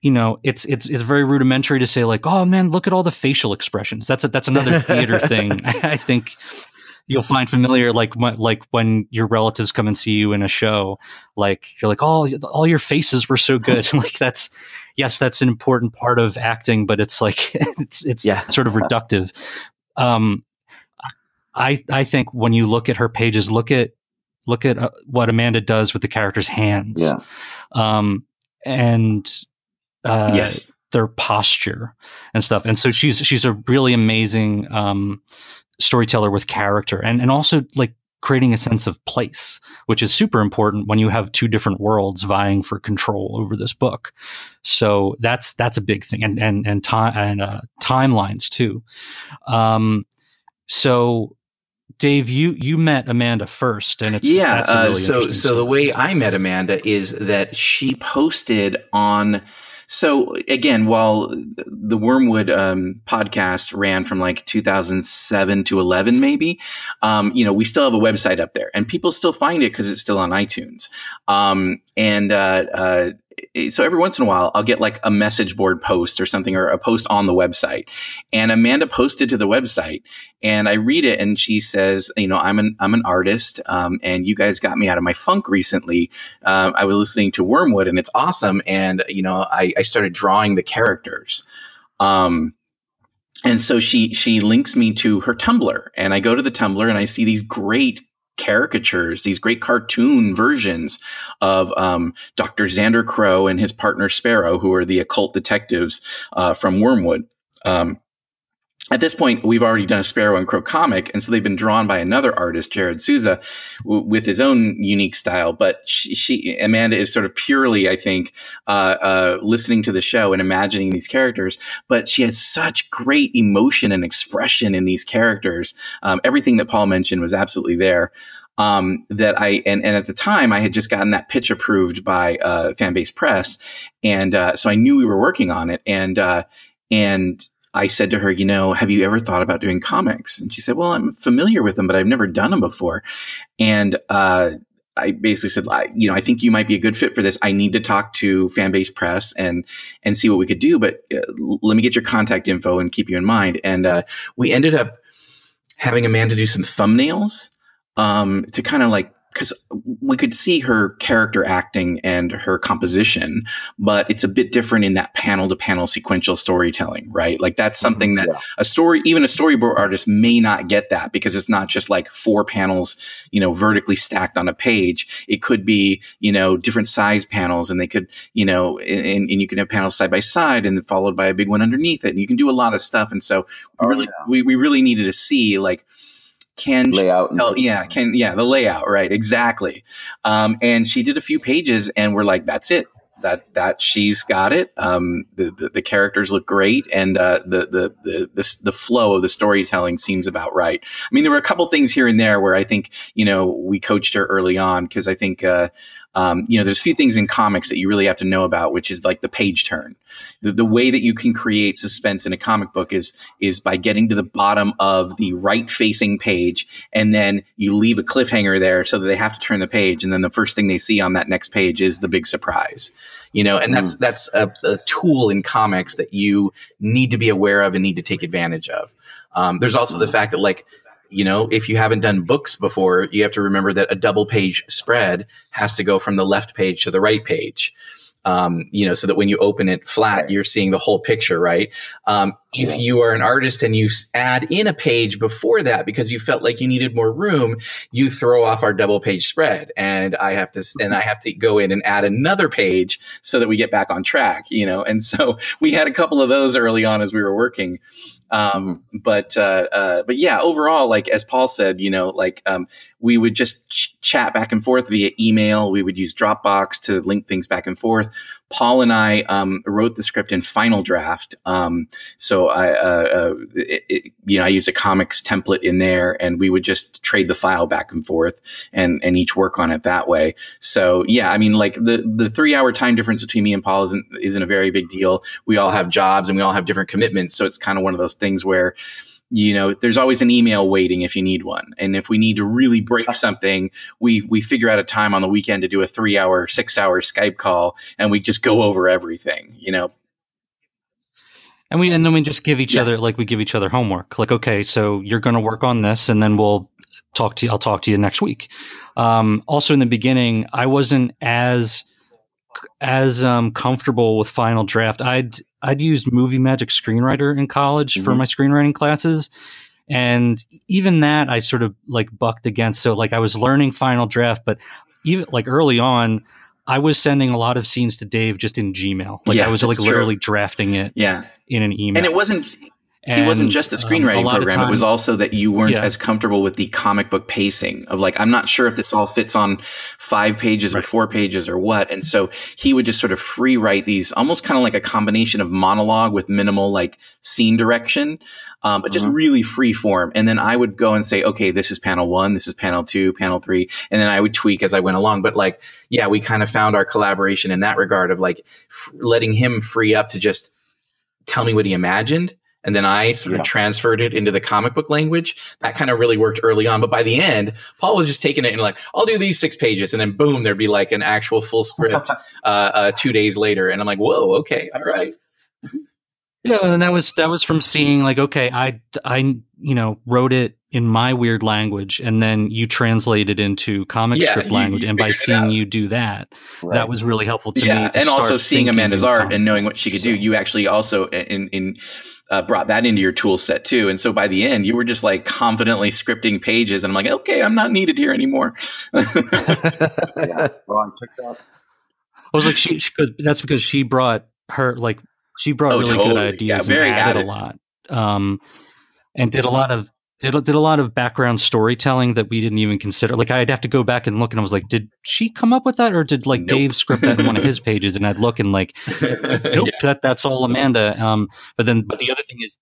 you know, it's it's it's very rudimentary to say like, oh man, look at all the facial expressions. That's a, that's another theater thing. I think you'll find familiar like like when your relatives come and see you in a show like you're like oh all your faces were so good. Like that's yes that's an important part of acting but it's like it's it's yeah. sort of reductive. Um i i think when you look at her pages look at look at uh, what amanda does with the character's hands. Yeah. Um and uh yes. their posture and stuff. And so she's she's a really amazing um storyteller with character and, and also like creating a sense of place, which is super important when you have two different worlds vying for control over this book. So that's that's a big thing, and and and time and uh, timelines too. Um, so Dave, you you met Amanda first, and it's yeah. That's a Uh, really so so the way I met Amanda is that she posted on. So again, while the Wormwood um, podcast ran from like 2007 to 11, maybe, um, you know, we still have a website up there, and people still find it because it's still on iTunes. Um, and uh, uh, so every once in a while, I'll get like a message board post or something, or a post on the website. And Amanda posted to the website, and I read it, and she says, you know, I'm an I'm an artist, um, and you guys got me out of my funk recently. Um, I was listening to Wormwood, and it's awesome, and you know, I, I started drawing the characters. Um, and so she she links me to her Tumblr, and I go to the Tumblr, and I see these great caricatures, these great cartoon versions of um, Dr. Xander Crow and his partner Sparrow, who are the occult detectives uh, from Wormwood. Um, at this point, we've already done a Sparrow and Crow comic, and so they've been drawn by another artist, Jared Souza, w- with his own unique style. But she, she, Amanda, is sort of purely, I think, uh, uh, listening to the show and imagining these characters. But she had such great emotion and expression in these characters. Um, everything that Paul mentioned was absolutely there. Um, that I and, and at the time I had just gotten that pitch approved by uh, Fanbase Press, and uh, so I knew we were working on it, and uh, and I said to her, you know, have you ever thought about doing comics? And she said, well, I'm familiar with them, but I've never done them before. And uh, I basically said, I, you know, I think you might be a good fit for this. I need to talk to Fanbase Press and and see what we could do, but uh, let me get your contact info and keep you in mind. And uh, we ended up having Amanda do some thumbnails um, to kind of like because we could see her character acting and her composition, but it's a bit different in that panel to panel sequential storytelling, right? Like that's mm-hmm. something that a story, even a storyboard artist may not get that because it's not just like four panels, you know, vertically stacked on a page. It could be, you know, different size panels and they could, you know, and, and you can have panels side by side and then followed by a big one underneath it. And you can do a lot of stuff. And so we oh, really, we, we really needed to see like, can layout tell, yeah can yeah the layout right exactly. Um, and she did a few pages and we're like that's it. That that she's got it. Um, the, the, the characters look great and uh, the, the the the the flow of the storytelling seems about right. I mean there were a couple things here and there where i think you know we coached her early on because i think uh, um, you know, there's a few things in comics that you really have to know about, which is like the page turn. The, the way that you can create suspense in a comic book is is by getting to the bottom of the right facing page, and then you leave a cliffhanger there so that they have to turn the page, and then the first thing they see on that next page is the big surprise. You know, and that's that's a, a tool in comics that you need to be aware of and need to take advantage of. Um, there's also the fact that like you know, if you haven't done books before, you have to remember that a double page spread has to go from the left page to the right page. Um, you know, so that when you open it flat, you're seeing the whole picture, right? Um, if you are an artist and you add in a page before that because you felt like you needed more room, you throw off our double page spread, and I have to and I have to go in and add another page so that we get back on track, you know. And so we had a couple of those early on as we were working. Um, but uh, uh, but yeah, overall, like as Paul said, you know, like um, we would just ch- chat back and forth via email. We would use Dropbox to link things back and forth. Paul and I um, wrote the script in Final Draft, um, so I, uh, it, it, you know, I used a comics template in there, and we would just trade the file back and forth, and and each work on it that way. So yeah, I mean, like the the three hour time difference between me and Paul isn't isn't a very big deal. We all have jobs and we all have different commitments, so it's kind of one of those things where you know there's always an email waiting if you need one and if we need to really break something we we figure out a time on the weekend to do a three hour six hour skype call and we just go over everything you know and we and then we just give each other like we give each other homework. Like, okay, so you're going to work on this, and then we'll talk to you. I'll talk to you next week. Um, also, in the beginning, I wasn't as as um, comfortable with Final Draft. I'd I'd used Movie Magic Screenwriter in college for Mhm. my screenwriting classes, and even that I sort of like bucked against. So like I was learning Final Draft, but even like early on. I was sending a lot of scenes to Dave just in Gmail. Like Yeah, I was like that's true. literally drafting it Yeah. in an email. and it wasn't it wasn't just a um, screenwriting lot of program. it was also that you weren't Yeah. as comfortable with the comic book pacing of like, I'm not sure if this all fits on five pages or four pages or what. And so he would just sort of free write these almost kind of like a combination of monologue with minimal like scene direction, um, but just Mhm. really free form. And then I would go and say, okay, this is panel one, this is panel two, panel three. And then I would tweak as I went along. But like, yeah, we kind of found our collaboration in that regard of like f- letting him free up to just tell me what he imagined and then I sort Yeah. of transferred it into the comic book language. That kind of really worked early on, but by the end, Paul was just taking it and like, I'll do these six pages, and then boom, there'd be like an actual full script uh, uh, two days later, and I'm like, whoa, okay, all right, Yeah, and that was that was from seeing like, okay, I I you know wrote it in my weird language, and then you translate it into comic Yeah, script you- language, you and by seeing out. you do that, Right. that was really helpful to yeah, me. To and also seeing Amanda's art and knowing what she could do, you actually also in in uh, brought that into your tool set too. And so by the end, you were just like confidently scripting pages, and I'm like, okay, I'm not needed here anymore. yeah. Well, I took that. I was like, she, she could, that's because she brought her like she brought Oh, really totally. good Yeah, ideas very and added added. a lot, um, and did a lot of did a- did a lot of background storytelling that we didn't even consider. Like I'd have to go back and look, and I was like, did she come up with that, or did like Nope. Dave script that in one of his pages? And I'd look and like, nope, that that's all Amanda. Um, but then, but the other thing is.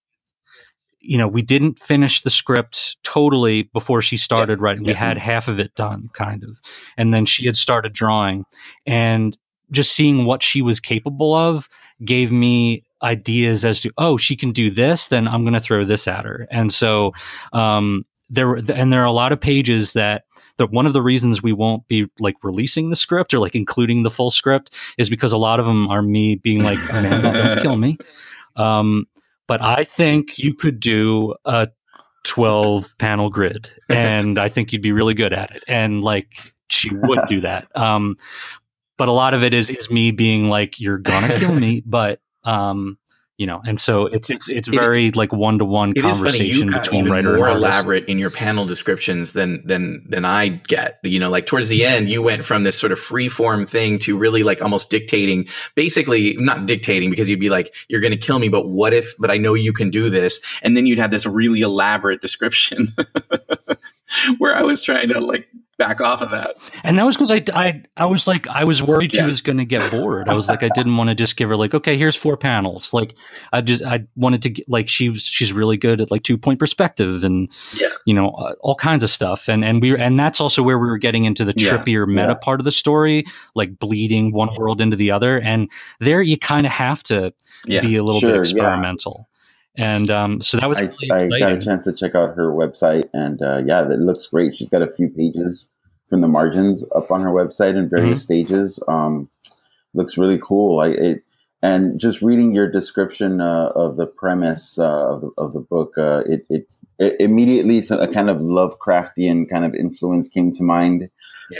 You know, we didn't finish the script totally before she started writing. We Yeah. had half of it done, kind of, and then she had started drawing. And just seeing what she was capable of gave me ideas as to oh she can do this then i'm going to throw this at her. And so um there were and there are a lot of pages that that one of the reasons we won't be like releasing the script or like including the full script is because a lot of them are me being like amanda don't kill me. Um but i think you could do a 12 panel grid and i think you'd be really good at it. And like she would do that. Um but a lot of it is is me being like you're gonna kill me but um you know and so it's it's it's It- very like one to one It conversation between writer more and artist. elaborate in your panel descriptions than than than I get. You know, like towards the end, you went from this sort of free form thing to really like almost dictating. Basically, not dictating because you'd be like, "You're going to kill me," but what if? But I know you can do this, and then you'd have this really elaborate description where I was trying to like back off of that. And that was because I, I I was like I was worried Yeah. she was going to get bored. I was like I didn't want to just give her like okay here's four panels. Like I just I wanted to get like she was she's really good at like two point perspective and Yeah. you know uh, all kinds of stuff. And and we were, and that's also where we were getting into the Yeah. trippier meta Yeah. part of the story, like bleeding one world into the other. And there you kind of have to Yeah. be a little Sure, bit experimental. And um, so that was I, really I got a chance to check out her website, and uh, yeah, it looks great. She's got a few pages from the margins up on her website in various stages. Um, looks really cool. I it, and just reading your description uh, of the premise uh, of, the, of the book, uh, it, it it immediately so- a kind of Lovecraftian kind of influence came to mind.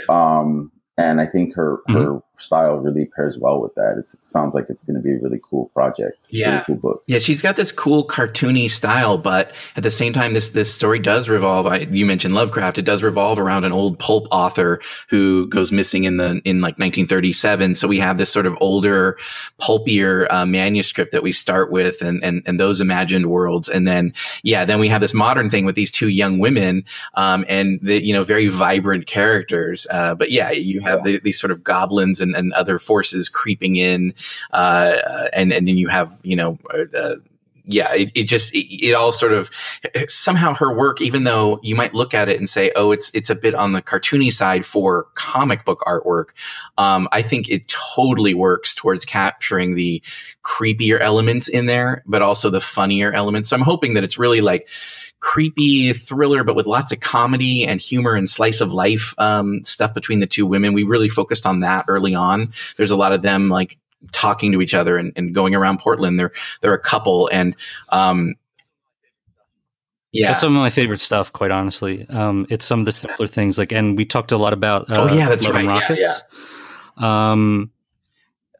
Um, and I think her her style really pairs well with that. It's, it sounds like it's going to be a really cool project. Yeah. really cool book. Yeah, she's got this cool cartoony style, but at the same time, this this story does revolve. I, you mentioned Lovecraft; it does revolve around an old pulp author who goes missing in the in like 1937. So we have this sort of older, pulpier uh, manuscript that we start with, and and and those imagined worlds, and then yeah, then we have this modern thing with these two young women, um, and the you know very vibrant characters. Uh, but yeah, you have the, these sort of goblins and, and other forces creeping in, uh, and and then you have you know. Uh, yeah, it, it just it, it all sort of somehow her work, even though you might look at it and say, oh, it's it's a bit on the cartoony side for comic book artwork. Um, I think it totally works towards capturing the creepier elements in there, but also the funnier elements. So I'm hoping that it's really like creepy thriller, but with lots of comedy and humor and slice of life um, stuff between the two women. We really focused on that early on. There's a lot of them like talking to each other and, and going around Portland. They're they're a couple, and um, yeah, That's some of my favorite stuff, quite honestly. Um, it's some of the simpler things, like, and we talked a lot about. Uh, Oh, yeah, that's Love right. Yeah, Rockets. Um,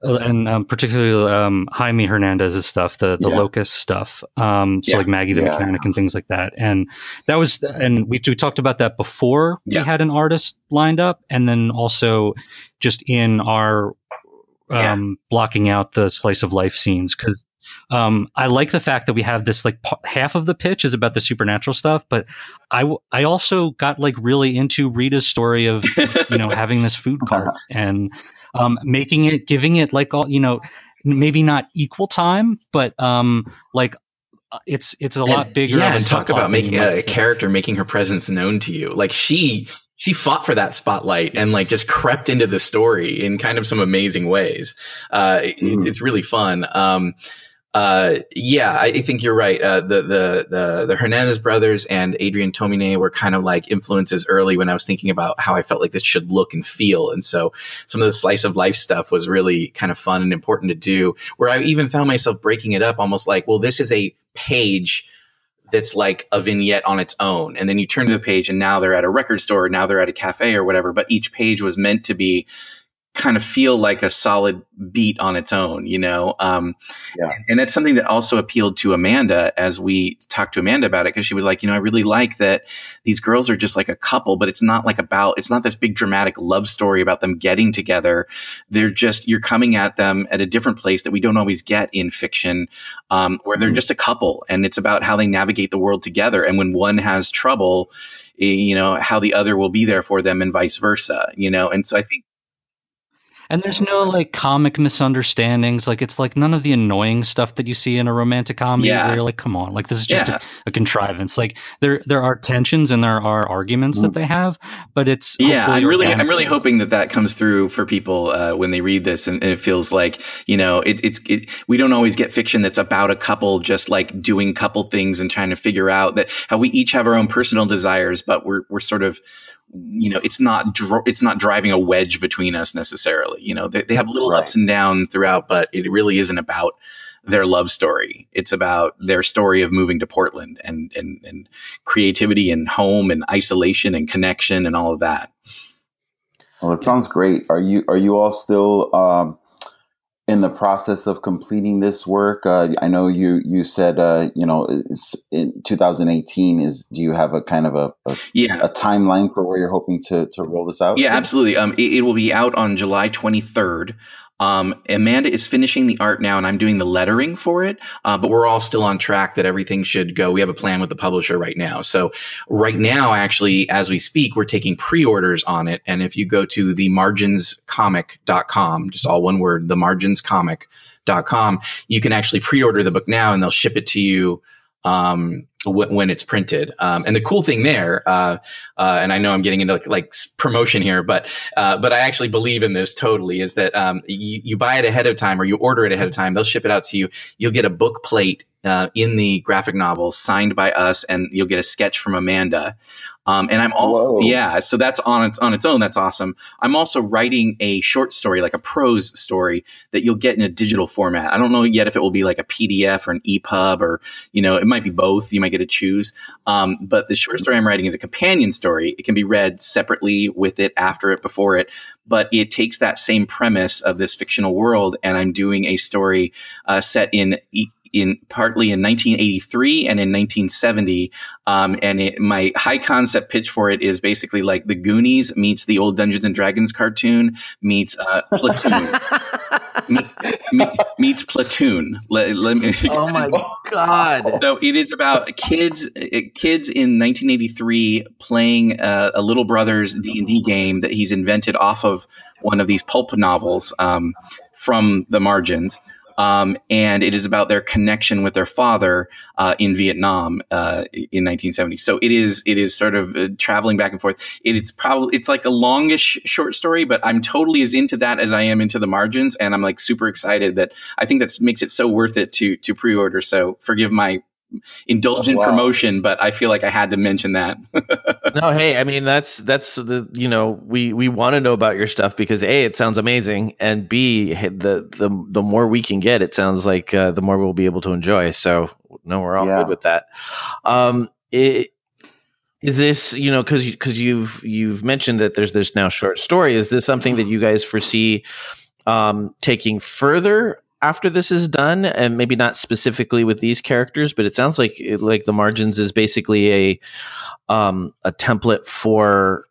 and um, particularly um, Jaime Hernandez's stuff, the the Yeah. Locas stuff. Um, so Yeah. like Maggie the Yeah. mechanic and things like that. And that was, and we we talked about that before we had an artist lined up, and then also just in our um, blocking out the slice of life scenes because Um, I like the fact that we have this like p- half of the pitch is about the supernatural stuff, but I w- I also got like really into Rita's story of you know having this food cart and um, making it, giving it like all you know, maybe not equal time, but um, like uh, it's it's a lot bigger. Yeah, of a and talk about making you a, think. character making her presence known to you. Like she she fought for that spotlight and like just crept into the story in kind of some amazing ways. Uh, it's, it's really fun. Um, uh, yeah, I, think you're right. Uh, the, the the the Hernandez brothers and Adrian Tomine were kind of like influences early when I was thinking about how I felt like this should look and feel, and so some of the slice of life stuff was really kind of fun and important to do. Where I even found myself breaking it up, almost like, well, this is a page that's like a vignette on its own. And then you turn to the page and now they're at a record store, now they're at a cafe or whatever, but each page was meant to be kind of feel like a solid beat on its own, you know? Um, Yeah. and that's something that also appealed to Amanda as we talked to Amanda about it because she was like, you know, I really like that these girls are just like a couple, but it's not like about it's not this big dramatic love story about them getting together. They're just you're coming at them at a different place that we don't always get in fiction, um, where they're just a couple, and it's about how they navigate the world together. And when one has trouble, eh, you know, how the other will be there for them, and vice versa. You know, and so I think And there's no like comic misunderstandings. Like it's like none of the annoying stuff that you see in a romantic comedy Yeah. where you're like, come on, like this is just Yeah. a, a contrivance. Like there there are tensions and there are arguments that they have, but it's Yeah, I'm really, organic I'm really hoping that that comes through for people uh, when they read this, and, and it feels like you know, it, it's it, we don't always get fiction that's about a couple just like doing couple things and trying to figure out that how we each have our own personal desires, but we're we're sort of you know, it's not dr- it's not driving a wedge between us necessarily. You know, they, they have little ups and downs throughout, but it really isn't about their love story. It's about their story of moving to Portland and and and creativity and home and isolation and connection and all of that. Well, it sounds great. Are you are you all still um, in the process of completing this work? Uh, I know you you said uh, you know it's in 2018. Is do you have a kind of a, a Yeah. a timeline for where you're hoping to to roll this out? Yeah, absolutely. Um, it, it will be out on July 23rd. Um, Amanda is finishing the art now, and I'm doing the lettering for it. Uh, but we're all still on track that everything should go. We have a plan with the publisher right now. So right now, actually, as we speak, we're taking pre-orders on it. And if you go to themarginscomic.com, just all one word, themarginscomic.com, you can actually pre-order the book now, and they'll ship it to you um, wh- when it's printed. Um, and the cool thing there, uh, uh, and I know I'm getting into like, like promotion here, but uh, but I actually believe in this totally. Is that um, you, you buy it ahead of time or you order it ahead of time? They'll ship it out to you. You'll get a book plate uh, in the graphic novel signed by us, and you'll get a sketch from Amanda. Um, and I'm also Whoa. yeah, so that's on its on its own. That's awesome. I'm also writing a short story, like a prose story, that you'll get in a digital format. I don't know yet if it will be like a PDF or an EPUB or you know it might be both. You might get to choose. Um, but the short story I'm writing is a companion story. It can be read separately with it, after it, before it. But it takes that same premise of this fictional world, and I'm doing a story uh, set in e- in partly in 1983 and in 1970. Um, and it, my high concept pitch for it is basically like the Goonies meets the old Dungeons and Dragons cartoon meets uh, Platoon. Me- me- meets Platoon. Let, let me, Oh my god! so it is about kids, uh, kids in 1983 playing uh, a little brother's D and D game that he's invented off of one of these pulp novels um, from the margins. Um, and it is about their connection with their father uh, in Vietnam uh, in 1970. So it is it is sort of uh, traveling back and forth. It is probably it's like a longish short story, but I'm totally as into that as I am into the margins, and I'm like super excited that I think that makes it so worth it to to pre-order. So forgive my indulgent Wow. promotion, but I feel like I had to mention that. no, hey, I mean that's that's the you know we we want to know about your stuff because a it sounds amazing and b the the the more we can get, it sounds like uh, the more we'll be able to enjoy. So no, we're all Yeah. good with that. Um, it, is this you know because because you've you've mentioned that there's this now short story. Is this something that you guys foresee um, taking further? After this is done, and maybe not specifically with these characters, but it sounds like like the margins is basically a um, a template for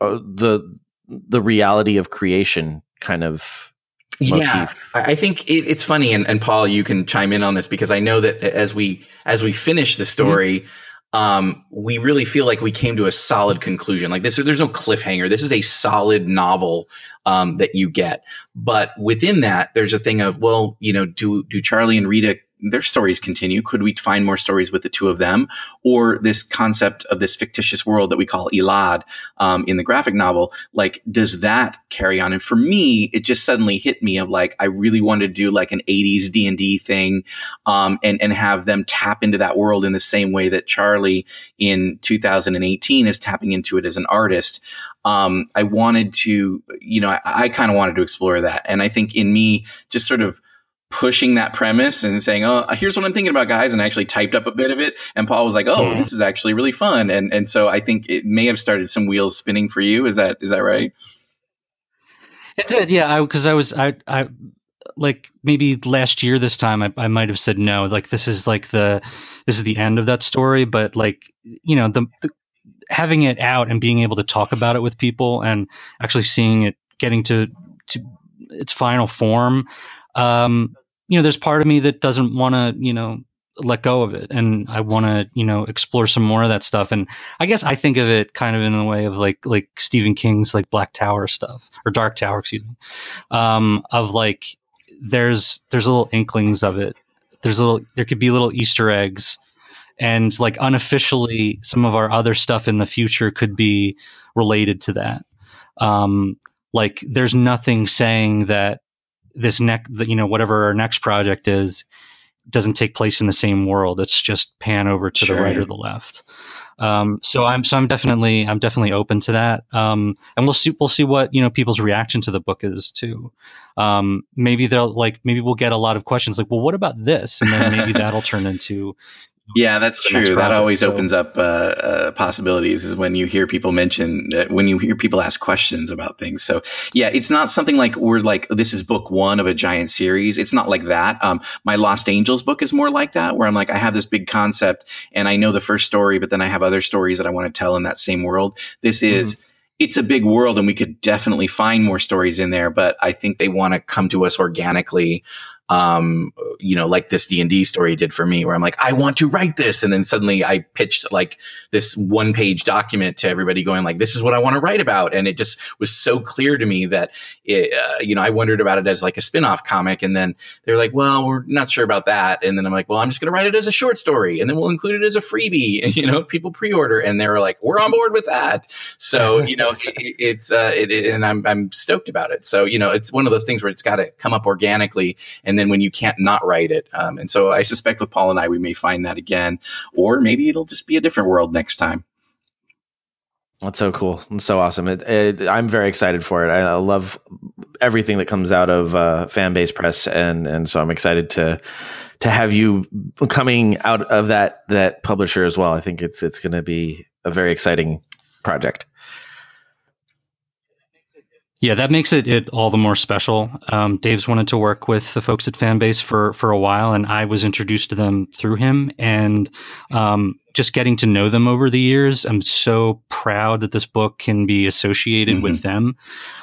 uh, the the reality of creation kind of Motif. Yeah, I think it, it's funny, and, and Paul, you can chime in on this because I know that as we as we finish the story, um, we really feel like we came to a solid conclusion. Like this, there's no cliffhanger. This is a solid novel um, that you get. But within that, there's a thing of well, you know, do do Charlie and Rita their stories continue? Could we find more stories with the two of them, or this concept of this fictitious world that we call Elad um, in the graphic novel? Like, does that carry on? And for me, it just suddenly hit me of like I really wanted to do like an '80s D and D thing, um, and and have them tap into that world in the same way that Charlie in 2018 is tapping into it as an artist. Um, I wanted to, you know, I, I kind of wanted to explore that, and I think in me just sort of pushing that premise and saying, "Oh, here's what I'm thinking about, guys," and I actually typed up a bit of it. And Paul was like, "Oh, Yeah. this is actually really fun," and and so I think it may have started some wheels spinning for you. Is that is that right? It did, yeah. Because I, was, I, I, like maybe last year this time, I, I might have said no. Like this is like the, this is the end of that story. But like you know, the, the having it out and being able to talk about it with people and actually seeing it getting to to its final form. Um, you know, there's part of me that doesn't want to, you know, let go of it, and I want to, you know, explore some more of that stuff. And I guess I think of it kind of in the way of like like Stephen King's like Black Tower stuff or Dark Tower, excuse me, um, of like there's there's little inklings of it. There's little there could be little Easter eggs and like unofficially some of our other stuff in the future could be related to that um, like there's nothing saying that this next you know whatever our next project is doesn't take place in the same world. It's just pan over to the right or the left. Um, so i'm so i'm definitely i'm definitely open to that. Um, and we'll see we'll see what you know people's reaction to the book is too. Um, maybe they'll like maybe we'll get a lot of questions like well what about this? And then maybe that'll turn into Yeah, that's true. That project. always So- opens up uh, uh, possibilities. Is when you hear people mention that when you hear people ask questions about things. So yeah, it's not something like we're like this is book one of a giant series. It's not like that. Um, my Lost Angels book is more like that, where I'm like I have this big concept and I know the first story, but then I have other stories that I want to tell in that same world. This is. It's a big world, and we could definitely find more stories in there. But I think they want to come to us organically, um, you know, like this D and D story did for me, where I'm like, I want to write this, and then suddenly I pitched like this one page document to everybody, going like, this is what I want to write about, and it just was so clear to me that, it, uh, you know, I wondered about it as like a spin off comic, and then they're like, well, we're not sure about that, and then I'm like, well, I'm just going to write it as a short story, and then we'll include it as a freebie, and you know, people pre order, and they were like, we're on board with that, so you know, it, it- it's uh, it, it- and I'm I'm stoked about it. So you know, it's one of those things where it's got to come up organically, and then when you can't not write it. Um, and so I suspect with Paul and I, we may find that again, or maybe it'll just be a different world next time. That's so cool. It's so awesome. It, it, I'm very excited for it. I, I love everything that comes out of uh, Fanbase Press, and and so I'm excited to to have you coming out of that that publisher as well. I think it's it's going to be a very exciting project. Yeah, that makes it, it all the more special. Um, Dave's wanted to work with the folks at Fanbase for for a while, and I was introduced to them through him. And um, just getting to know them over the years, I'm so proud that this book can be associated with them.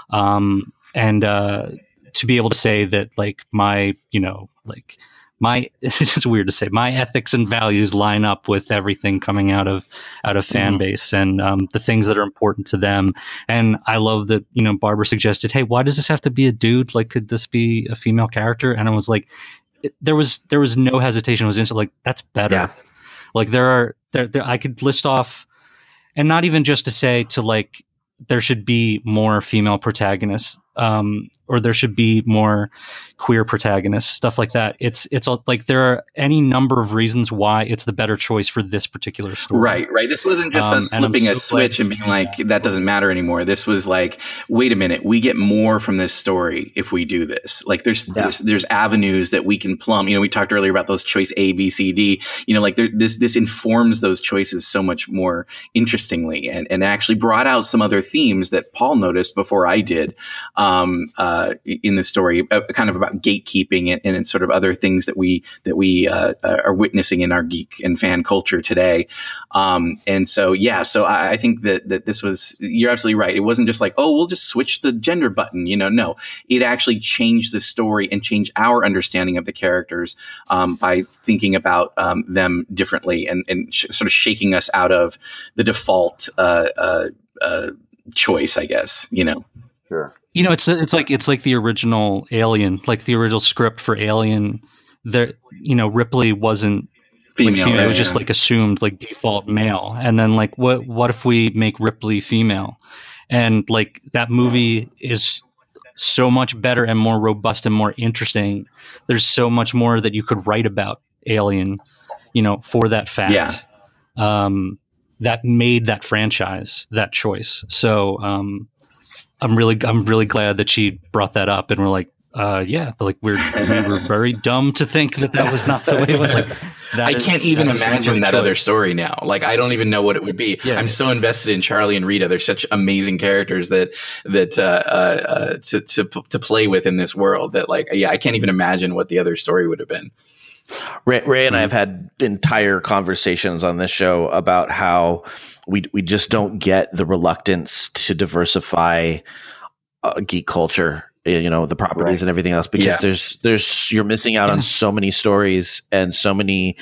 Um, and uh, to be able to say that, like my, you know, like my, it's weird to say, my ethics and values line up with everything coming out of out of fan Mhm. base and um, the things that are important to them. And I love that you know Barbra suggested, hey, why does this have to be a dude? Like, could this be a female character? And I was like, it, there was there was no hesitation. It was instant like that's better. Like there are there, there I could list off, and not even just to say to like there should be more female protagonists um, or there should be more queer protagonists stuff like that it's it's all, like there are any number of reasons why it's the better choice for this particular story Right, right. This wasn't just Um, us flipping a so glad- switch and being like, that doesn't matter anymore. This was like, wait a minute, we get more from this story if we do this. Like there's there's, there's avenues that we can plumb. You know, we talked earlier about those choice A, B, C, D. You know, like there, this this informs those choices so much more interestingly and, and actually brought out some other themes that Paul noticed before I did. Um, um, uh, in the story, uh, kind of about gatekeeping and, and sort of other things that we that we uh, uh, are witnessing in our geek and fan culture today. Um, and so, yeah, so I, I think that that this was you're absolutely right. It wasn't just like, oh, we'll just switch the gender button. You know, no, it actually changed the story and changed our understanding of the characters um, by thinking about um, them differently and, and sh- sort of shaking us out of the default uh, uh, choice, I guess. You know. Sure. You know, it's it's like it's like the original Alien, like the original script for Alien. There, you know, Ripley wasn't Female, like female. it was just like assumed like default male, and then like what what if we make Ripley female? And like that movie is so much better and more robust and more interesting. There's so much more that you could write about Alien, you know, for that fact. Yeah. Um, that made that franchise that choice. So um, I'm really I'm really glad that she brought that up, and we're like, uh, yeah, like we're we were very dumb to think that that was not the way it was. Like, that I is- can't even that is imagine right that other story now. Like I don't even know what it would be. Yeah. I'm so invested in Charlie and Rita. They're such amazing characters that that uh, uh, uh, to to to play with in this world. That like yeah, I can't even imagine what the other story would have been. Ray, Ray and I have had entire conversations on this show about how we we just don't get the reluctance to diversify uh, geek culture. You know the properties and everything else because Yeah. there's there's you're missing out on so many stories and so many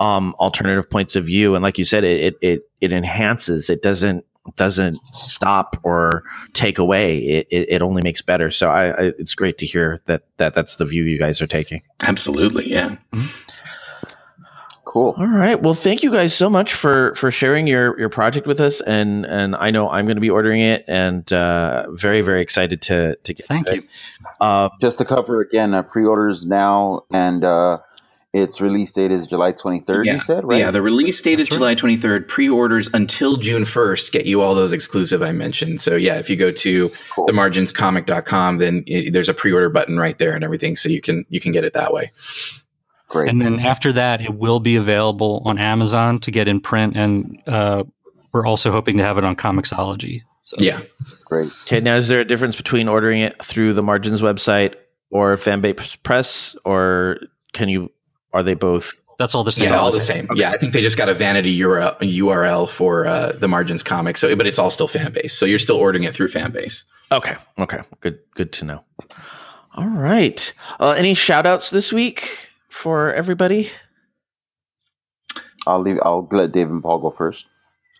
um, alternative points of view. And like you said it it it, it enhances. It doesn't doesn't stop or take away. It, it, it only makes better. So I, I it's great to hear that that that's the view you guys are taking. Absolutely, yeah. Cool. All right. Well, thank you guys so much for for sharing your your project with us, and and I know I'm going to be ordering it, and uh, very very excited to to get. Thank it. Uh, Just to cover again, uh, pre-orders now, and uh, its release date is July 23rd. yeah. You said right? Yeah, the release date is July 23rd. Pre-orders until June 1st get you all those exclusive I mentioned. So yeah, if you go to themarginscomic.com, then i there's a pre-order button right there and everything, so you can you can get it that way. Great. And then after that, it will be available on Amazon to get in print, and uh, we're also hoping to have it on comiXology. So. Yeah. Great. okay. Now, is there a difference between ordering it through the Margins website or Fanbase Press, or can you? Are they both? That's all the same. Yeah, all the same. Yeah, I think they just got a vanity URL, URL for uh, the Margins comic. So, but it's all still fan base. So you're still ordering it through fan base. Okay. Okay. Good. Good to know. All right. Uh, any shout outs this week for everybody? I'll leave. I'll let Dave and Paul go first.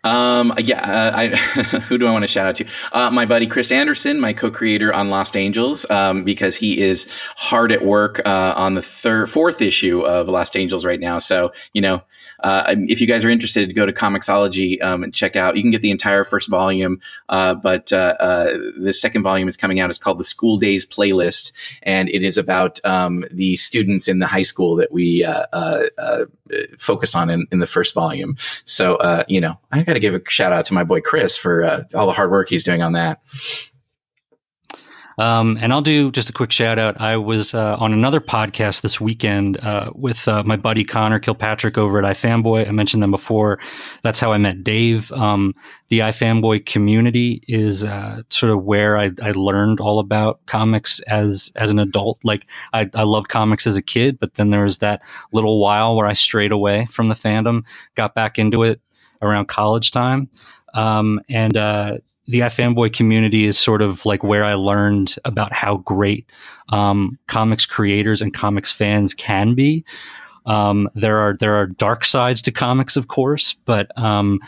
Um, yeah, uh, I, who do I want to shout out to? Uh, my buddy Chris Anderson, my co-creator on Lost Angels, um, because he is hard at work uh, on the third, fourth issue of Lost Angels right now. So you know, uh, if you guys are interested, go to comiXology um, and check out. You can get the entire first volume, uh, but uh, the second volume is coming out. It's called the School Days Playlist, and it is about um, the students in the high school that we uh, uh, uh, focus on in, in the first volume. So uh, you know, I got to give a shout out to my boy Chris for uh, all the hard work he's doing on that. Um, and I'll do just a quick shout out. I was uh, on another podcast this weekend uh, with uh, my buddy Conor Kilpatrick over at iFanboy. I mentioned them before. That's how I met Dave. Um, the iFanboy community is uh, sort of where I, I learned all about comics as as an adult. Like I, I loved comics as a kid, but then there was that little while where I strayed away from the fandom, got back into it around college time, um, and uh, the iFanboy community is sort of like where I learned about how great um, comics creators and comics fans can be. Um, there are there are dark sides to comics, of course, but um,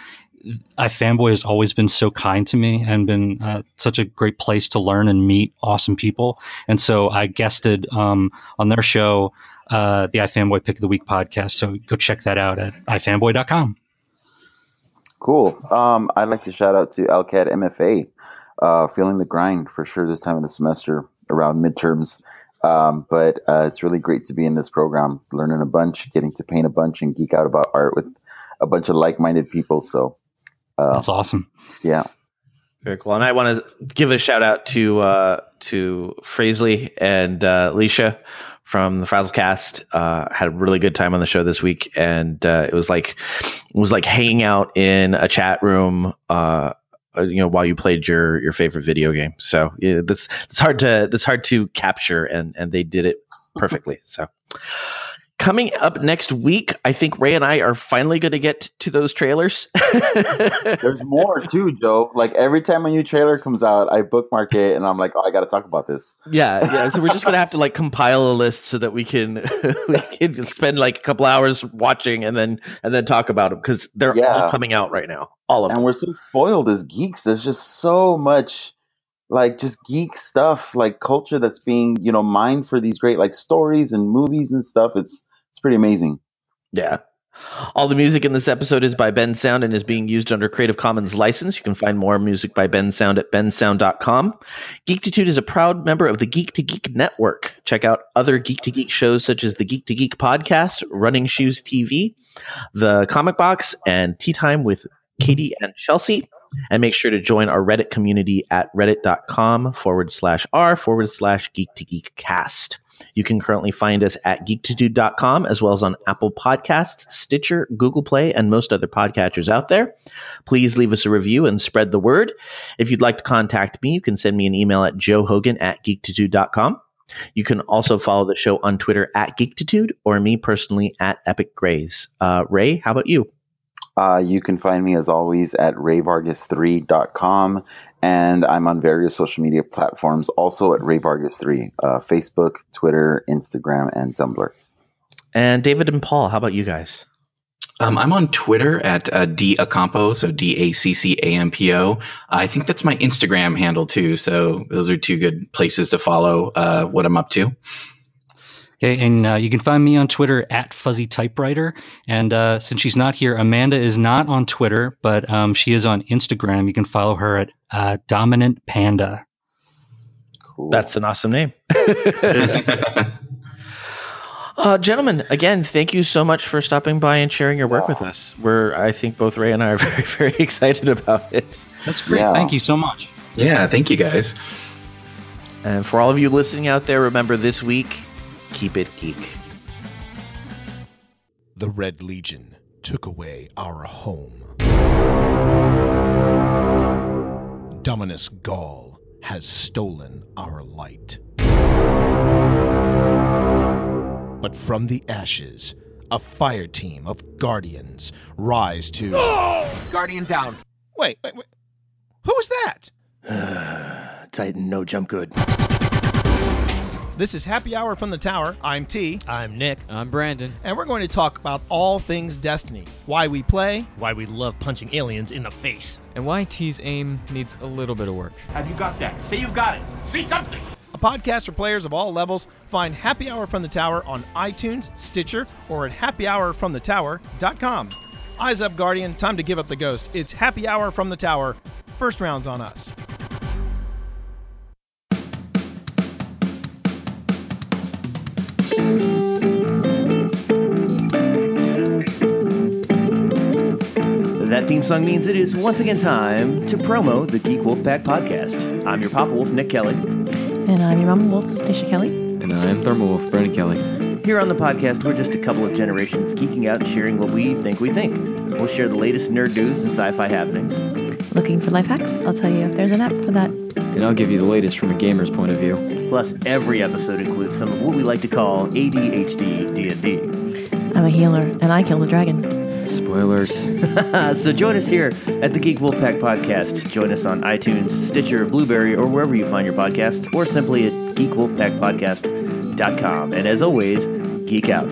iFanboy has always been so kind to me and been uh, such a great place to learn and meet awesome people. And so I guested um, on their show, uh, the iFanboy Pick of the Week podcast. So go check that out at ifanboy.com. Cool. Um, I'd like to shout out to LCAD MFA, uh, feeling the grind for sure this time of the semester around midterms. Um, but uh, it's really great to be in this program, learning a bunch, getting to paint a bunch, and geek out about art with a bunch of like-minded people. So uh, That's awesome. yeah, Very cool. And I want to give a shout out to uh, to Frazley and uh, Alicia from the Frazzlecast. Uh, had a really good time on the show this week, and uh, it was like it was like hanging out in a chat room uh, uh, you know while you played your your favorite video game. So yeah, that's that's hard to that's hard to capture, and and they did it perfectly. So. Coming up next week, I think Ray and I are finally going to get to those trailers. There's more too, Joe. Like every time a new trailer comes out, I bookmark it and I'm like, oh, I got to talk about this. Yeah, yeah. So we're just gonna have to like compile a list so that we can we can spend like a couple hours watching and then and then talk about them because they're Yeah. all coming out right now. All of them. And we're so spoiled as geeks. There's just so much like just geek stuff, like culture that's being, you know, mined for these great like stories and movies and stuff. It's pretty amazing. Yeah. All the music in this episode is by Bensound and is being used under Creative Commons license. You can find more music by Bensound at bensound.com. Geektitude is a proud member of the Geek to Geek network. Check out other Geek to Geek shows such as the Geek to Geek podcast, Running Shoes TV, The Comic Box, and Tea Time with Katie and Chelsea. And make sure to join our Reddit community at reddit.com forward slash r forward slash geek to geek cast. You can currently find us at geektitude.com as well as on Apple Podcasts, Stitcher, Google Play, and most other podcatchers out there. Please leave us a review and spread the word. If you'd like to contact me, you can send me an email at joehogan at geektitude.com. You can also follow the show on Twitter at Geektitude or me personally at Epic Grays. Uh, Ray, how about you? Uh, you can find me as always at rayvargas3.com and I'm on various social media platforms also at Ray Vargas Three, uh, Facebook, Twitter, Instagram, and Tumblr. And David and Paul, how about you guys? Um, I'm on Twitter at uh, daccampo, so D A C C A M P O. I think that's my Instagram handle too. So those are two good places to follow uh, what I'm up to. Okay, and uh, you can find me on Twitter at Fuzzy Typewriter. And uh, since she's not here, Amanda is not on Twitter, but um, she is on Instagram. You can follow her at uh, Dominant Panda. Cool. That's an awesome name. Uh, gentlemen, again, thank you so much for stopping by and sharing your work with us. We're, I think both Ray and I are very, very excited about it. That's great. Thank you so much. Yeah, thank you guys. And for all of you listening out there, remember this week, keep it geek. The Red Legion took away our home. Dominus Ghaul has stolen our light. But from the ashes, a fire team of guardians rise to. Guardian down. Wait, wait, wait. Who was that? Titan, no jump good. This is Happy Hour from the Tower. I'm T. I'm Nick. I'm Brandon. And we're going to talk about all things Destiny. Why we play, Why we love punching aliens in the face. And why T's aim needs a little bit of work. Have you got that? Say you've got it. Say something. a podcast for players of all levels. Find Happy Hour from the Tower on iTunes, Stitcher, or at happyhourfromthetower.com. Eyes up, Guardian. Time to give up the ghost. It's Happy Hour from the Tower. First round's on us. That theme song means it is once again time to promo the Geek Wolf Pack podcast. I'm your Papa Wolf, Nick Kelly. And I'm your Mama Wolf, Stacia Kelly. And I'm Thermal Wolf, Brandon Kelly. Here on the podcast, we're just a couple of generations geeking out and sharing what we think we think. We'll share the latest nerd news and sci fi happenings. Looking for life hacks? I'll tell you if there's an app for that. And I'll give you the latest from a gamer's point of view. Plus, every episode includes some of what we like to call ADHD D&D. I'm a healer, and I killed a dragon. Spoilers. so join us here at the Geek Wolfpack Podcast. Join us on iTunes, Stitcher, Blubrry, or wherever you find your podcasts, or simply at geekwolfpackpodcast.com. And as always, geek out.